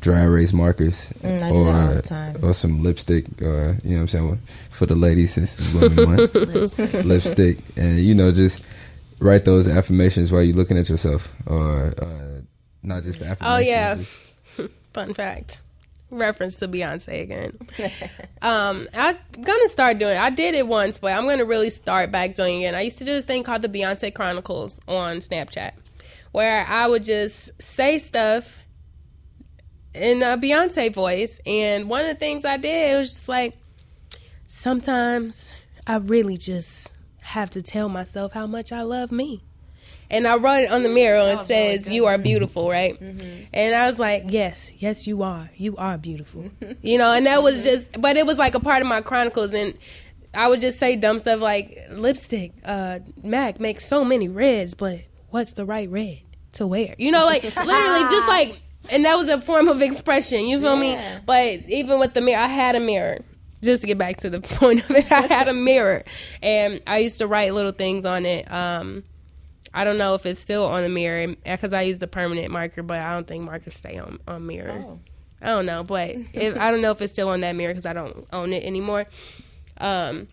dry erase markers Mm, or that all the uh, or some lipstick or you know what I'm saying for the ladies since women Lipstick. lipstick and you know just write those affirmations while you're looking at yourself or uh, not just the affirmations Oh yeah. Fun fact. Reference to Beyonce again. um, I'm gonna start doing. I did it once, but I'm gonna really start back doing it. Again. I used to do this thing called the Beyonce Chronicles on Snapchat, where I would just say stuff in a Beyonce voice. And one of the things I did was just like, sometimes I really just have to tell myself how much I love me. And I wrote it on the mirror and it says, You are beautiful, right? And I was like, Yes, yes, you are. You are beautiful. you know, and that was just, but it was like a part of my chronicles. And I would just say dumb stuff like, Lipstick, uh, Mac makes so many reds, but what's the right red to wear? You know, like literally just like, and that was a form of expression. You feel me? But even with the mirror, I had a mirror. Just to get back to the point of it, I had a mirror, and I used to write little things on it. Um, I don't know if it's still on the mirror because I used a permanent marker, but I don't think markers stay on on mirror. I don't know, but if, I don't know if it's still on that mirror because I don't own it anymore. Um,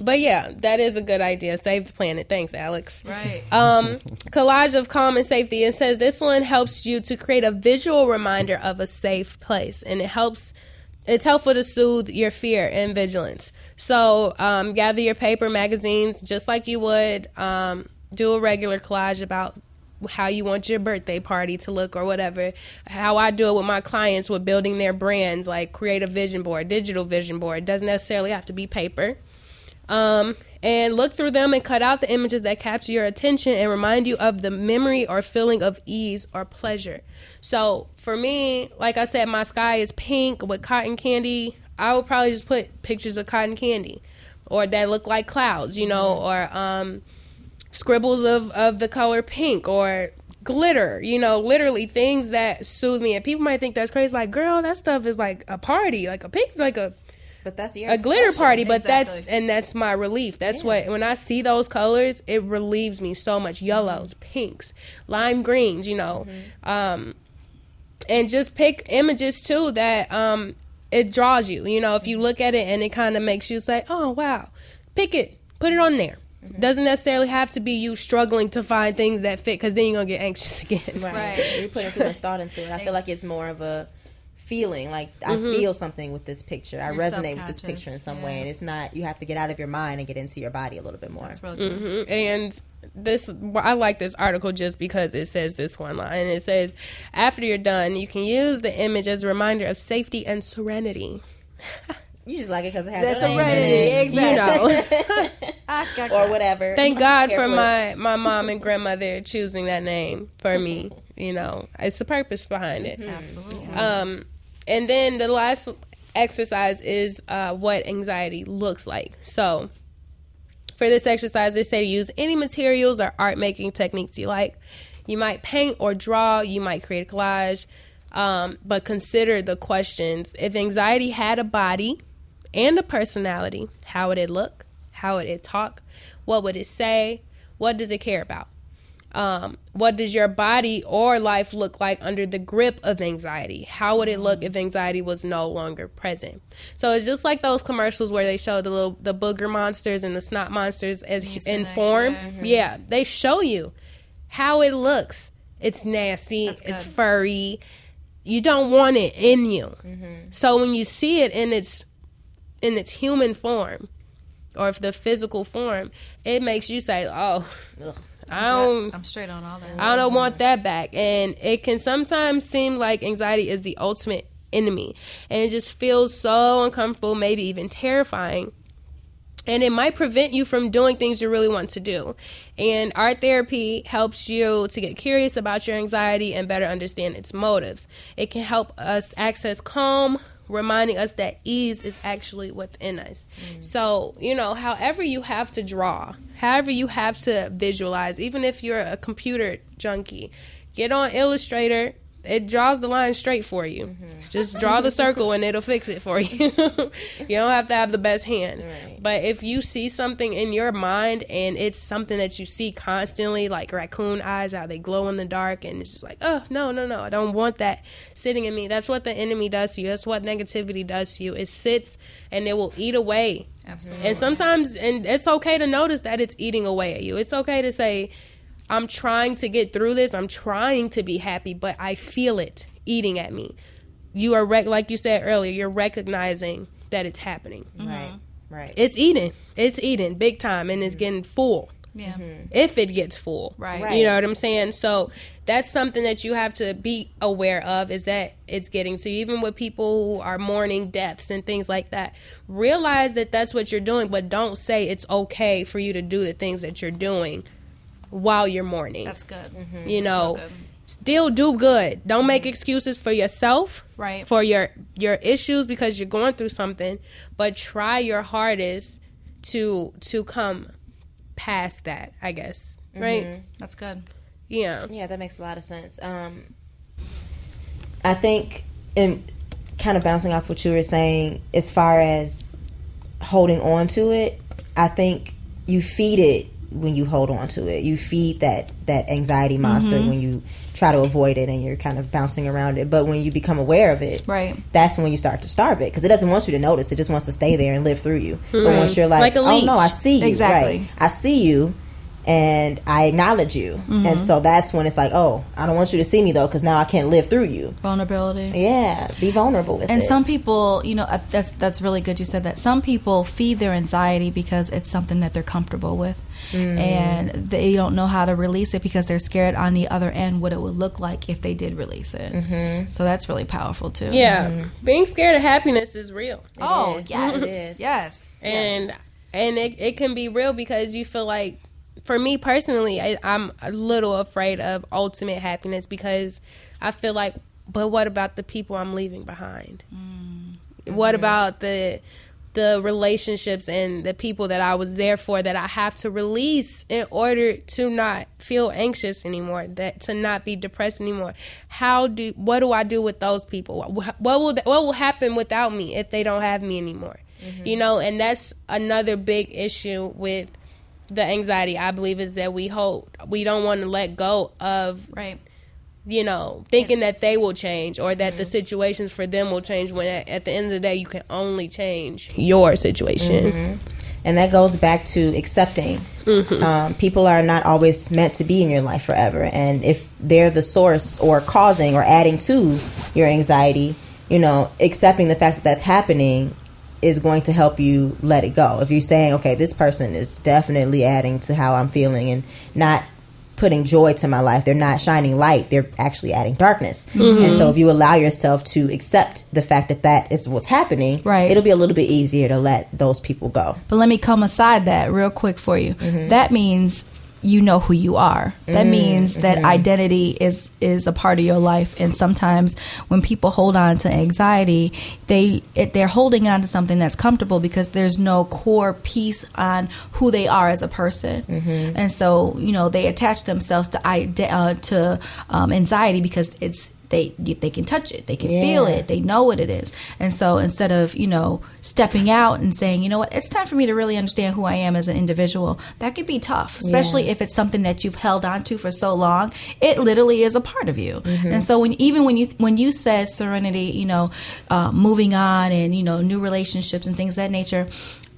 but yeah, that is a good idea. Save the planet. Thanks, Alex. Right. Um, collage of calm and safety. It says this one helps you to create a visual reminder of a safe place, and it helps. It's helpful to soothe your fear and vigilance. So, um, gather your paper magazines just like you would um, do a regular collage about how you want your birthday party to look or whatever. How I do it with my clients with building their brands, like create a vision board, digital vision board. It doesn't necessarily have to be paper um, and look through them and cut out the images that capture your attention and remind you of the memory or feeling of ease or pleasure. So for me, like I said, my sky is pink with cotton candy. I would probably just put pictures of cotton candy or that look like clouds, you know, or um, scribbles of, of the color pink or glitter, you know, literally things that soothe me. And people might think that's crazy. Like, girl, that stuff is like a party, like a pink, like a But that's your a glitter party, but that's and that's my relief. That's what when I see those colors, it relieves me so much. Yellows, pinks, lime greens, you know, um, and just pick images too that um, it draws you. You know, if you look at it and it kind of makes you say, "Oh wow," pick it, put it on there. Doesn't necessarily have to be you struggling to find things that fit, because then you're gonna get anxious again. Right. You're putting too much thought into it. I feel like it's more of a feeling. Like I Mhm. feel something with this picture. I You're resonate with this picture in some yeah. way, and it's not. You have to get out of your mind and get into your body a little bit more. hmm And this, I like this article just because it says this one line. And it says, after you're done, you can use the image as a reminder of safety and serenity. You just like it because it has That's your name in serenity, it. exactly. or whatever. Thank God for my, my mom and grandmother choosing that name for me. You know, it's the purpose behind it. Absolutely. Um, and then the last exercise is uh, what anxiety looks like. So, for this exercise, they say to use any materials or art making techniques you like. You might paint or draw, you might create a collage, um, but consider the questions. If anxiety had a body and the personality, how would it look? How would it talk? What would it say? What does it care about? Um, what does your body or life look like under the grip of anxiety? How would it look if anxiety was no longer present? So it's just like those commercials where they show the little the booger monsters and the snot monsters as in form. Yeah, they show you how it looks. It's nasty. It's furry. You don't want it in you. So when you see it in its in its human form, or if the physical form, it makes you say, "Oh, I don't." I'm straight on all that. I don't want that back. And it can sometimes seem like anxiety is the ultimate enemy. And it just feels so uncomfortable, maybe even terrifying. And it might prevent you from doing things you really want to do. And art therapy helps you to get curious about your anxiety and better understand its motives. It can help us access calm, reminding us that ease is actually within us. So, you know, however you have to draw, however you have to visualize, even if you're a computer junkie, get on Illustrator. It draws the line straight for you. Mm-hmm. Just draw the circle and it'll fix it for you. you don't have to have the best hand. But if you see something in your mind and it's something that you see constantly, like raccoon eyes, how they glow in the dark, and it's just like, oh, no, no, no, I don't want that sitting in me. That's what the enemy does to you. That's what negativity does to you. It sits and it will eat away. Absolutely. And sometimes, and it's okay to notice that it's eating away at you. It's okay to say, I'm trying to get through this. I'm trying to be happy, but I feel it eating at me. You are, rec- like you said earlier, you're recognizing that it's happening. Mm-hmm. Right. Right. It's eating. It's eating big time and it's mm-hmm. getting full. Yeah. Mm-hmm. If it gets full. Right. You know what I'm saying? So that's something that you have to be aware of is that it's getting so. Even with people who are mourning deaths and things like that. Realize that that's what you're doing, but don't say it's okay for you to do the things that you're doing while you're mourning. That's good. You know, good. still do good. Don't make excuses for yourself, Right. For your your issues because you're going through something, but try your hardest to to come past that. I guess, right? Mhm. That's good. Yeah. Yeah, that makes a lot of sense. Um, I think, in kind of bouncing off what you were saying, as far as holding on to it, I think you feed it when you hold on to it. You feed that that anxiety monster Mhm. when you try to avoid it and you're kind of bouncing around it. But when you become aware of it, right, that's when you start to starve it because it doesn't want you to notice. It just wants to stay there and live through you. But once you're like, Like oh no. I see you, Exactly. right? I see you. And I acknowledge you, Mhm. and so that's when it's like, oh, I don't want you to see me though, because now I can't live through you. vulnerability. Yeah, be vulnerable with and it. some people, you know, uh, that's that's really good. You said that some people feed their anxiety because it's something that they're comfortable with, Mm. and they don't know how to release it because they're scared on the other end what it would look like if they did release it. Mm-hmm. So that's really powerful too. Yeah, being scared of happiness is real. Oh, is. yes. It is. Yes. and and it, it can be real because you feel like for me personally I, i'm a little afraid of ultimate happiness because i feel like but what about the people i'm leaving behind? Mm. What about the the relationships and the people that i was there for that i have to release in order to not feel anxious anymore that to not be depressed anymore? How do what do i do with those people? What what will what will happen without me if they don't have me anymore? Mm-hmm. You know and that's another big issue with the anxiety i believe is that we hold we don't want to let go of right you know thinking that they will change or that the situations for them will change when at, at the end of the day you can only change your situation Mhm. And that goes back to accepting. Um, people are not always meant to be in your life forever. And if they're the source or causing or adding to your anxiety, you know, accepting the fact that that's happening is going to help you let it go. If you're saying, okay, this person is definitely adding to how I'm feeling and not putting joy to my life, they're not shining light, they're actually adding darkness. Mhm. And so if you allow yourself to accept the fact that that is what's happening, Right. it'll be a little bit easier to let those people go. But let me come aside that real quick for you. That means you know who you are. That Mhm, means that mhm. identity is is a part of your life. And sometimes when people hold on to anxiety, they it, they're holding on to something that's comfortable because there's no core piece on who they are as a person. Mm-hmm. And so you know they attach themselves to uh, to um, anxiety because it's they they can touch it, they can feel it, they know what it is. And so instead of, you know, stepping out and saying, you know what, it's time for me to really understand who I am as an individual, that could be tough, especially Yeah. if it's something that you've held on to for so long. It literally is a part of you. Mhm. And so when even when you when you said serenity, you know, uh, moving on and, you know, new relationships and things of that nature,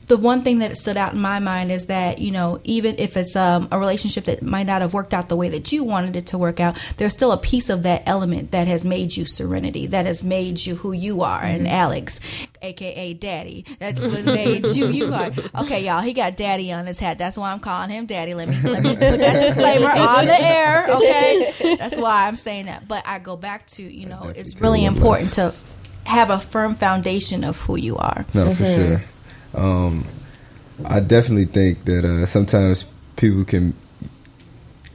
the one thing that stood out in my mind is that you know even if it's um, a relationship that might not have worked out the way that you wanted it to work out there's still a piece of that element that has made you serenity that has made you who you are and Mhm. alex aka daddy that's what made you. You are okay y'all he got daddy on his hat. That's why i'm calling him daddy. Let me let me put that disclaimer on the air okay? That's why i'm saying that. But i go back to you know it's really important to have a firm foundation of who you are. No, for sure. Um, I definitely think that uh, sometimes people can,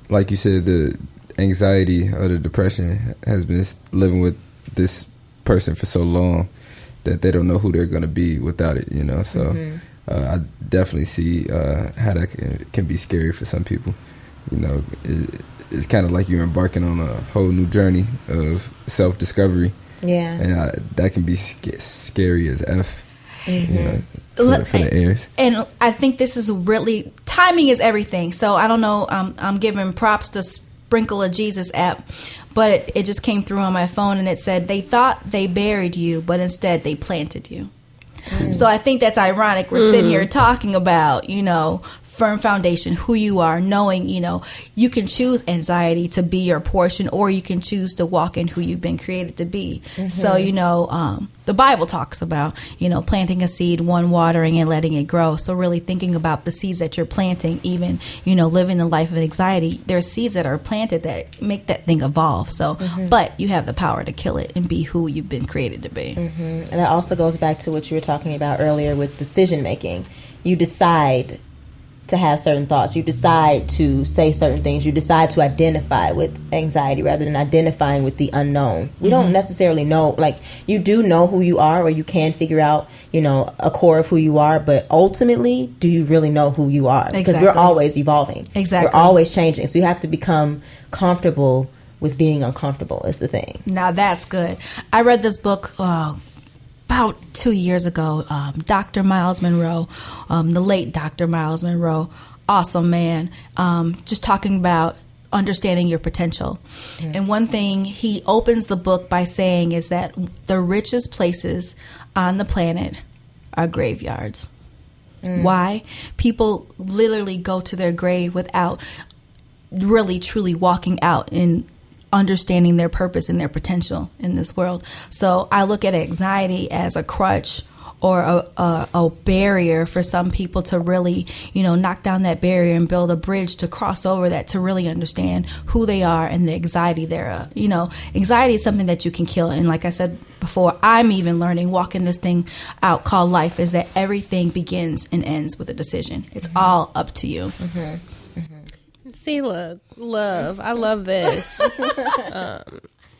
like you said, the anxiety or the depression has been living with this person for so long that they don't know who they're going to be without it. You know, so Mhm. uh, I definitely see uh, how that can, can be scary for some people. You know, it, it's kind of like you're embarking on a whole new journey of self discovery. Yeah. and I, that can be sc- scary as f. You know, Mhm. for, the, for the ears. and I think this is really timing is everything. So I don't know. Um, I'm giving props to Sprinkle of Jesus app, but it, it just came through on my phone and it said they thought they buried you, but instead they planted you. So I think that's ironic. We're sitting Mhm. here talking about you know firm foundation, who you are, knowing you know you can choose anxiety to be your portion, or you can choose to walk in who you've been created to be. So Mhm. you know um, the Bible talks about you know planting a seed, one watering and letting it grow. So really thinking about the seeds that you're planting, even you know living the life of anxiety. There's seeds that are planted that make that thing evolve. So, Mhm. but you have the power to kill it and be who you've been created to be. hmm And that also goes back to what you were talking about earlier with decision making. You decide to have certain thoughts. You decide to say certain things. You decide to identify with anxiety rather than identifying with the unknown. We don't Mhm. necessarily know, like, you do know who you are, or you can figure out, you know, a core of who you are, but ultimately, do you really know who you are? Because we're always evolving. Exactly. We're always changing. So you have to become comfortable with being uncomfortable, is the thing. Now that's good. I read this book uh, about two years ago. Um, Dr. Myles Munroe, um, the late Dr. Myles Munroe. awesome man. Um, just talking about understanding your potential. And one thing he opens the book by saying is that the richest places on the planet are graveyards. Why? People literally go to their grave without really truly walking out and understanding their purpose and their potential in this world. So I look at anxiety as a crutch or a, a, a barrier for some people to really, you know, knock down that barrier and build a bridge to cross over that to really understand who they are and the anxiety thereof. You know, anxiety is something that you can kill. And like I said before, I'm even learning walking this thing out called life is that everything begins and ends with a decision. It's all up to you. Mm-hmm. See, look, love. I love this. um,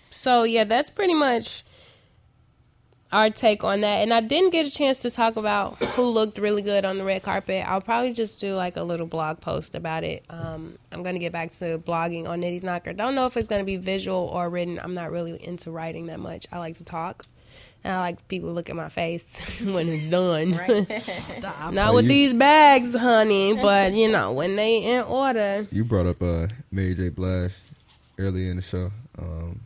so yeah, that's pretty much our take on that. And I didn't get a chance to talk about who looked really good on the red carpet. I'll probably just do like a little blog post about it. Um, I'm gonna get back to blogging on Nitty's Knocker. Don't know if it's gonna be visual or written. I'm not really into writing that much. I like to talk. And I like people look at my face when it's done. Stop. Not Oh, with you- these bags, honey, but you know, when they in order. You brought up uh, Mary J. Blige earlier in the show. Um,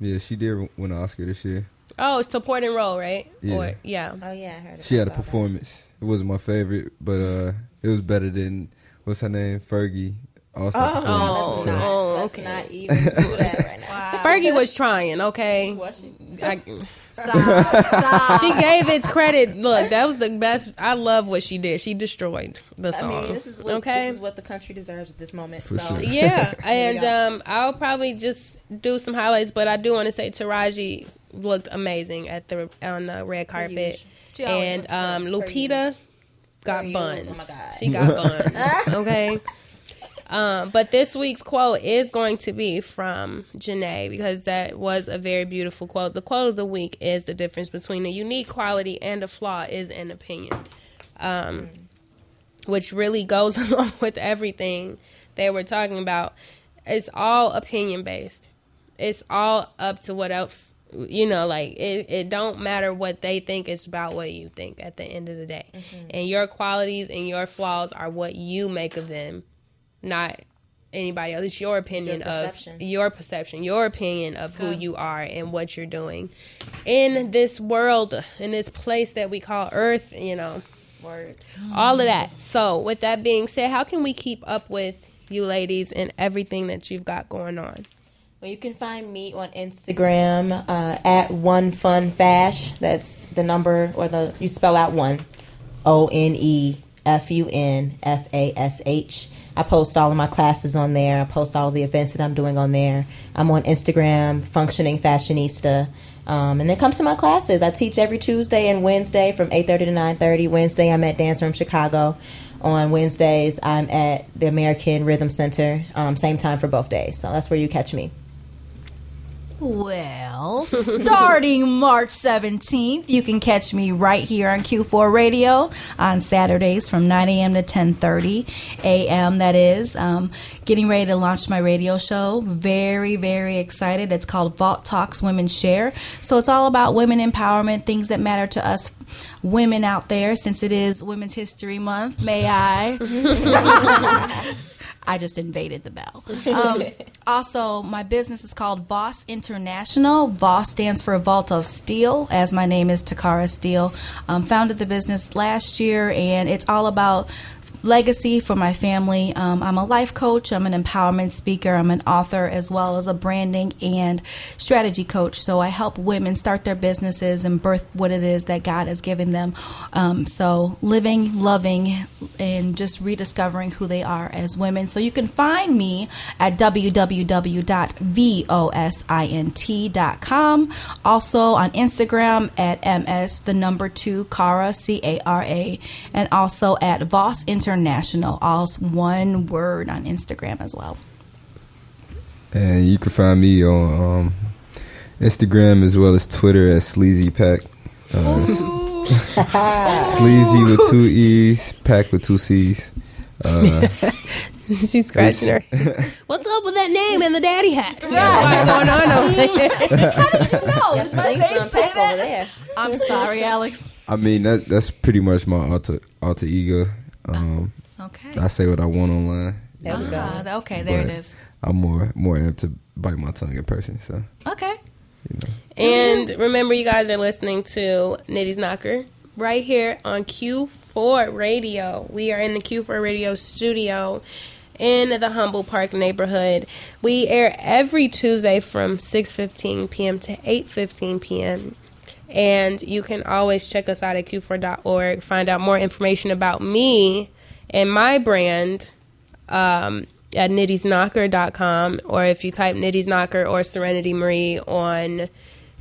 yeah, she did win an Oscar this year. Oh, it's support and roll, right? Yeah. Or, yeah. Oh yeah, I heard. She had a performance. It wasn't my favorite, but uh, it was better than what's her name, Fergie. All-Star Oh, performance. let's So- not, Oh, let's okay. not even do that right now. Fergie was trying, okay? Was she? I- Stop. Stop. she gave its credit. Look, that was the best. I love what she did. She destroyed the I song. mean, this is what okay. this is what the country deserves at this moment. For so sure. yeah, and um, I'll probably just do some highlights, but I do want to say Taraji looked amazing at the on the red carpet, huge. She always and um, Lupita got buns. Oh my God. She got buns. Okay. Um, but this week's quote is going to be from Jenee because that was a very beautiful quote. The quote of the week is the difference between a unique quality and a flaw is an opinion, um, which really goes along with everything that we're talking about. It's all opinion based. It's all up to what else you know like it, it don't matter what they think it's about what you think at the end of the day and your qualities and your flaws are what you make of them not anybody else. It's your opinion of your perception, your opinion of who you are and what you're doing in this world, in this place that we call Earth. You know, Word. all of that. So, with that being said, how can we keep up with you ladies and everything that you've got going on? Well, you can find me on Instagram uh, at one fun fash. That's the number or the you spell out one, O N E F U N F A S H. I post all of my classes on there. I post all of the events that I'm doing on there. I'm on Instagram, functioning fashionista. Um, and then come to my classes. I teach every Tuesday and Wednesday from 8:30 to 9:30. Wednesday I'm at Dance Room Chicago. On Wednesdays I'm at the American Rhythm Center. Um, same time for both days. So that's where you catch me. Well, starting March 17th, you can catch me right here on Q4 Radio on Saturdays from 9 a.m. to 10:30 a.m. That is, um, getting ready to launch my radio show. Very, very excited. It's called Vault Talks Women Share. So it's all about women empowerment, things that matter to us women out there. Since it is Women's History Month, may I? I just invaded the bell. Um, also, my business is called Voss International. Voss stands for Vault of Steel, as my name is Takara Steele. Um, founded the business last year, and it's all about legacy for my family. Um, I'm a life coach, I'm an empowerment speaker, I'm an author, as well as a branding and strategy coach. So I help women start their businesses and birth what it is that God has given them. Um, so living, loving, and just rediscovering who they are as women. So you can find me at www.vosint.com. Also on Instagram at ms the number two Cara C A R A, and also at Voss all one word on Instagram as well. And you can find me on um, Instagram as well as Twitter at Sleazy Pack. Uh, sleazy with two E's, pack with two C's. Uh, She's scratching her. What's up with that name and the daddy hat? What's going on over there? How did you know? Does my Things face say over that? there. I'm sorry, Alex. I mean that that's pretty much my alter alter ego. Um, Okay. I say what I want online. There we go. Ah, okay, there it is. I'm more more apt to bite my tongue in person. So Okay. And remember, you guys are listening to Nitty's Knocker right here on Q4 Radio. We are in the Q4 Radio studio in the Humboldt Park neighborhood. We air every Tuesday from 6:15 p.m. to 8:15 p.m. And you can always check us out at q4.org, find out more information about me and my brand um, at nittyknocker.com or if you type Nitty's Knocker or Serenity Marie on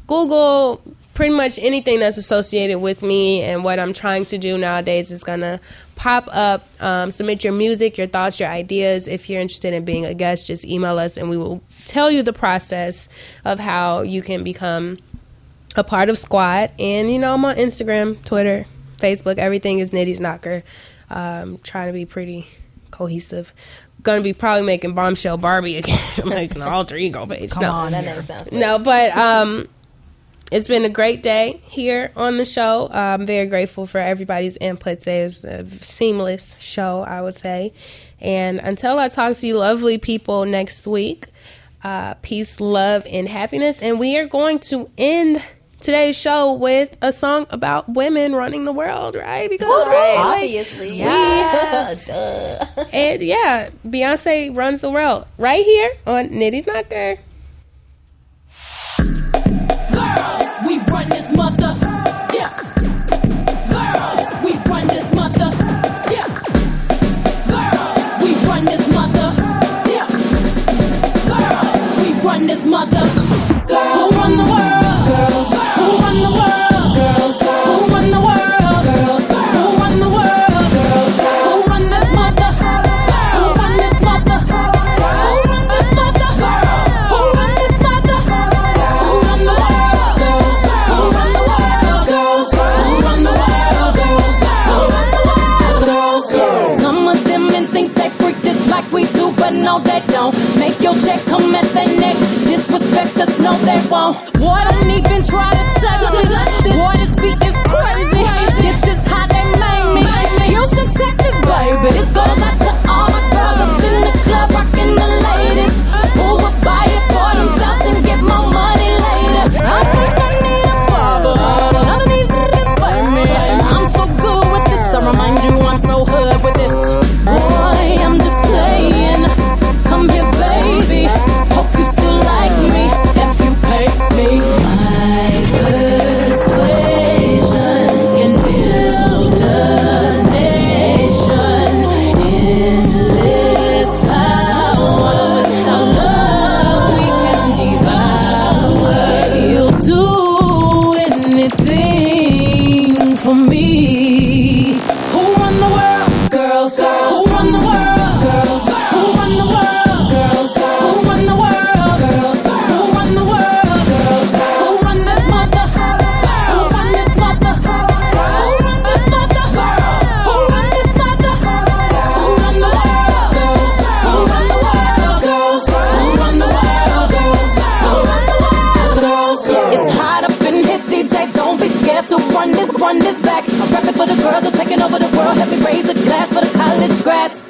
Google, pretty much anything that's associated with me and what I'm trying to do nowadays is going to pop up. Um, submit your music, your thoughts, your ideas. If you're interested in being a guest, just email us and we will tell you the process of how you can become a part of Squad. And, you know, I'm on Instagram, Twitter, Facebook. Everything is Nitty's Knocker. Um, trying to be pretty cohesive. Gonna be probably making Bombshell Barbie again, making an alter ego page. Come no. on, that never sounds good. No, but um, it's been a great day here on the show. I'm very grateful for everybody's input. Today was a seamless show, I would say. And until I talk to you, lovely people, next week, uh, peace, love, and happiness. And we are going to end today's show with a song about women running the world, right? Because right, like, Obviously, we- yeah. And yeah, Beyonce runs the world right here on Nitty's Knocker. Girls, we run this mother. Yeah. Girls, we run this mother. Yeah. Girls, we run this mother. Yeah. Girls, we run this mother. Girls, who run the world? Don't. Make your check come at the neck. Disrespect us, no, they won't. Boy, don't even try to touch this. Boy, this beat is crazy. This is how they made me. Houston, Texas, baby. This goes out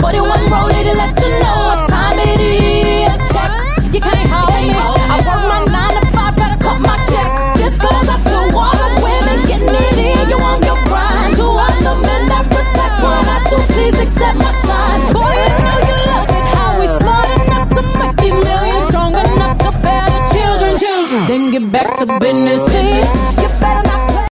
41 roll it and let you know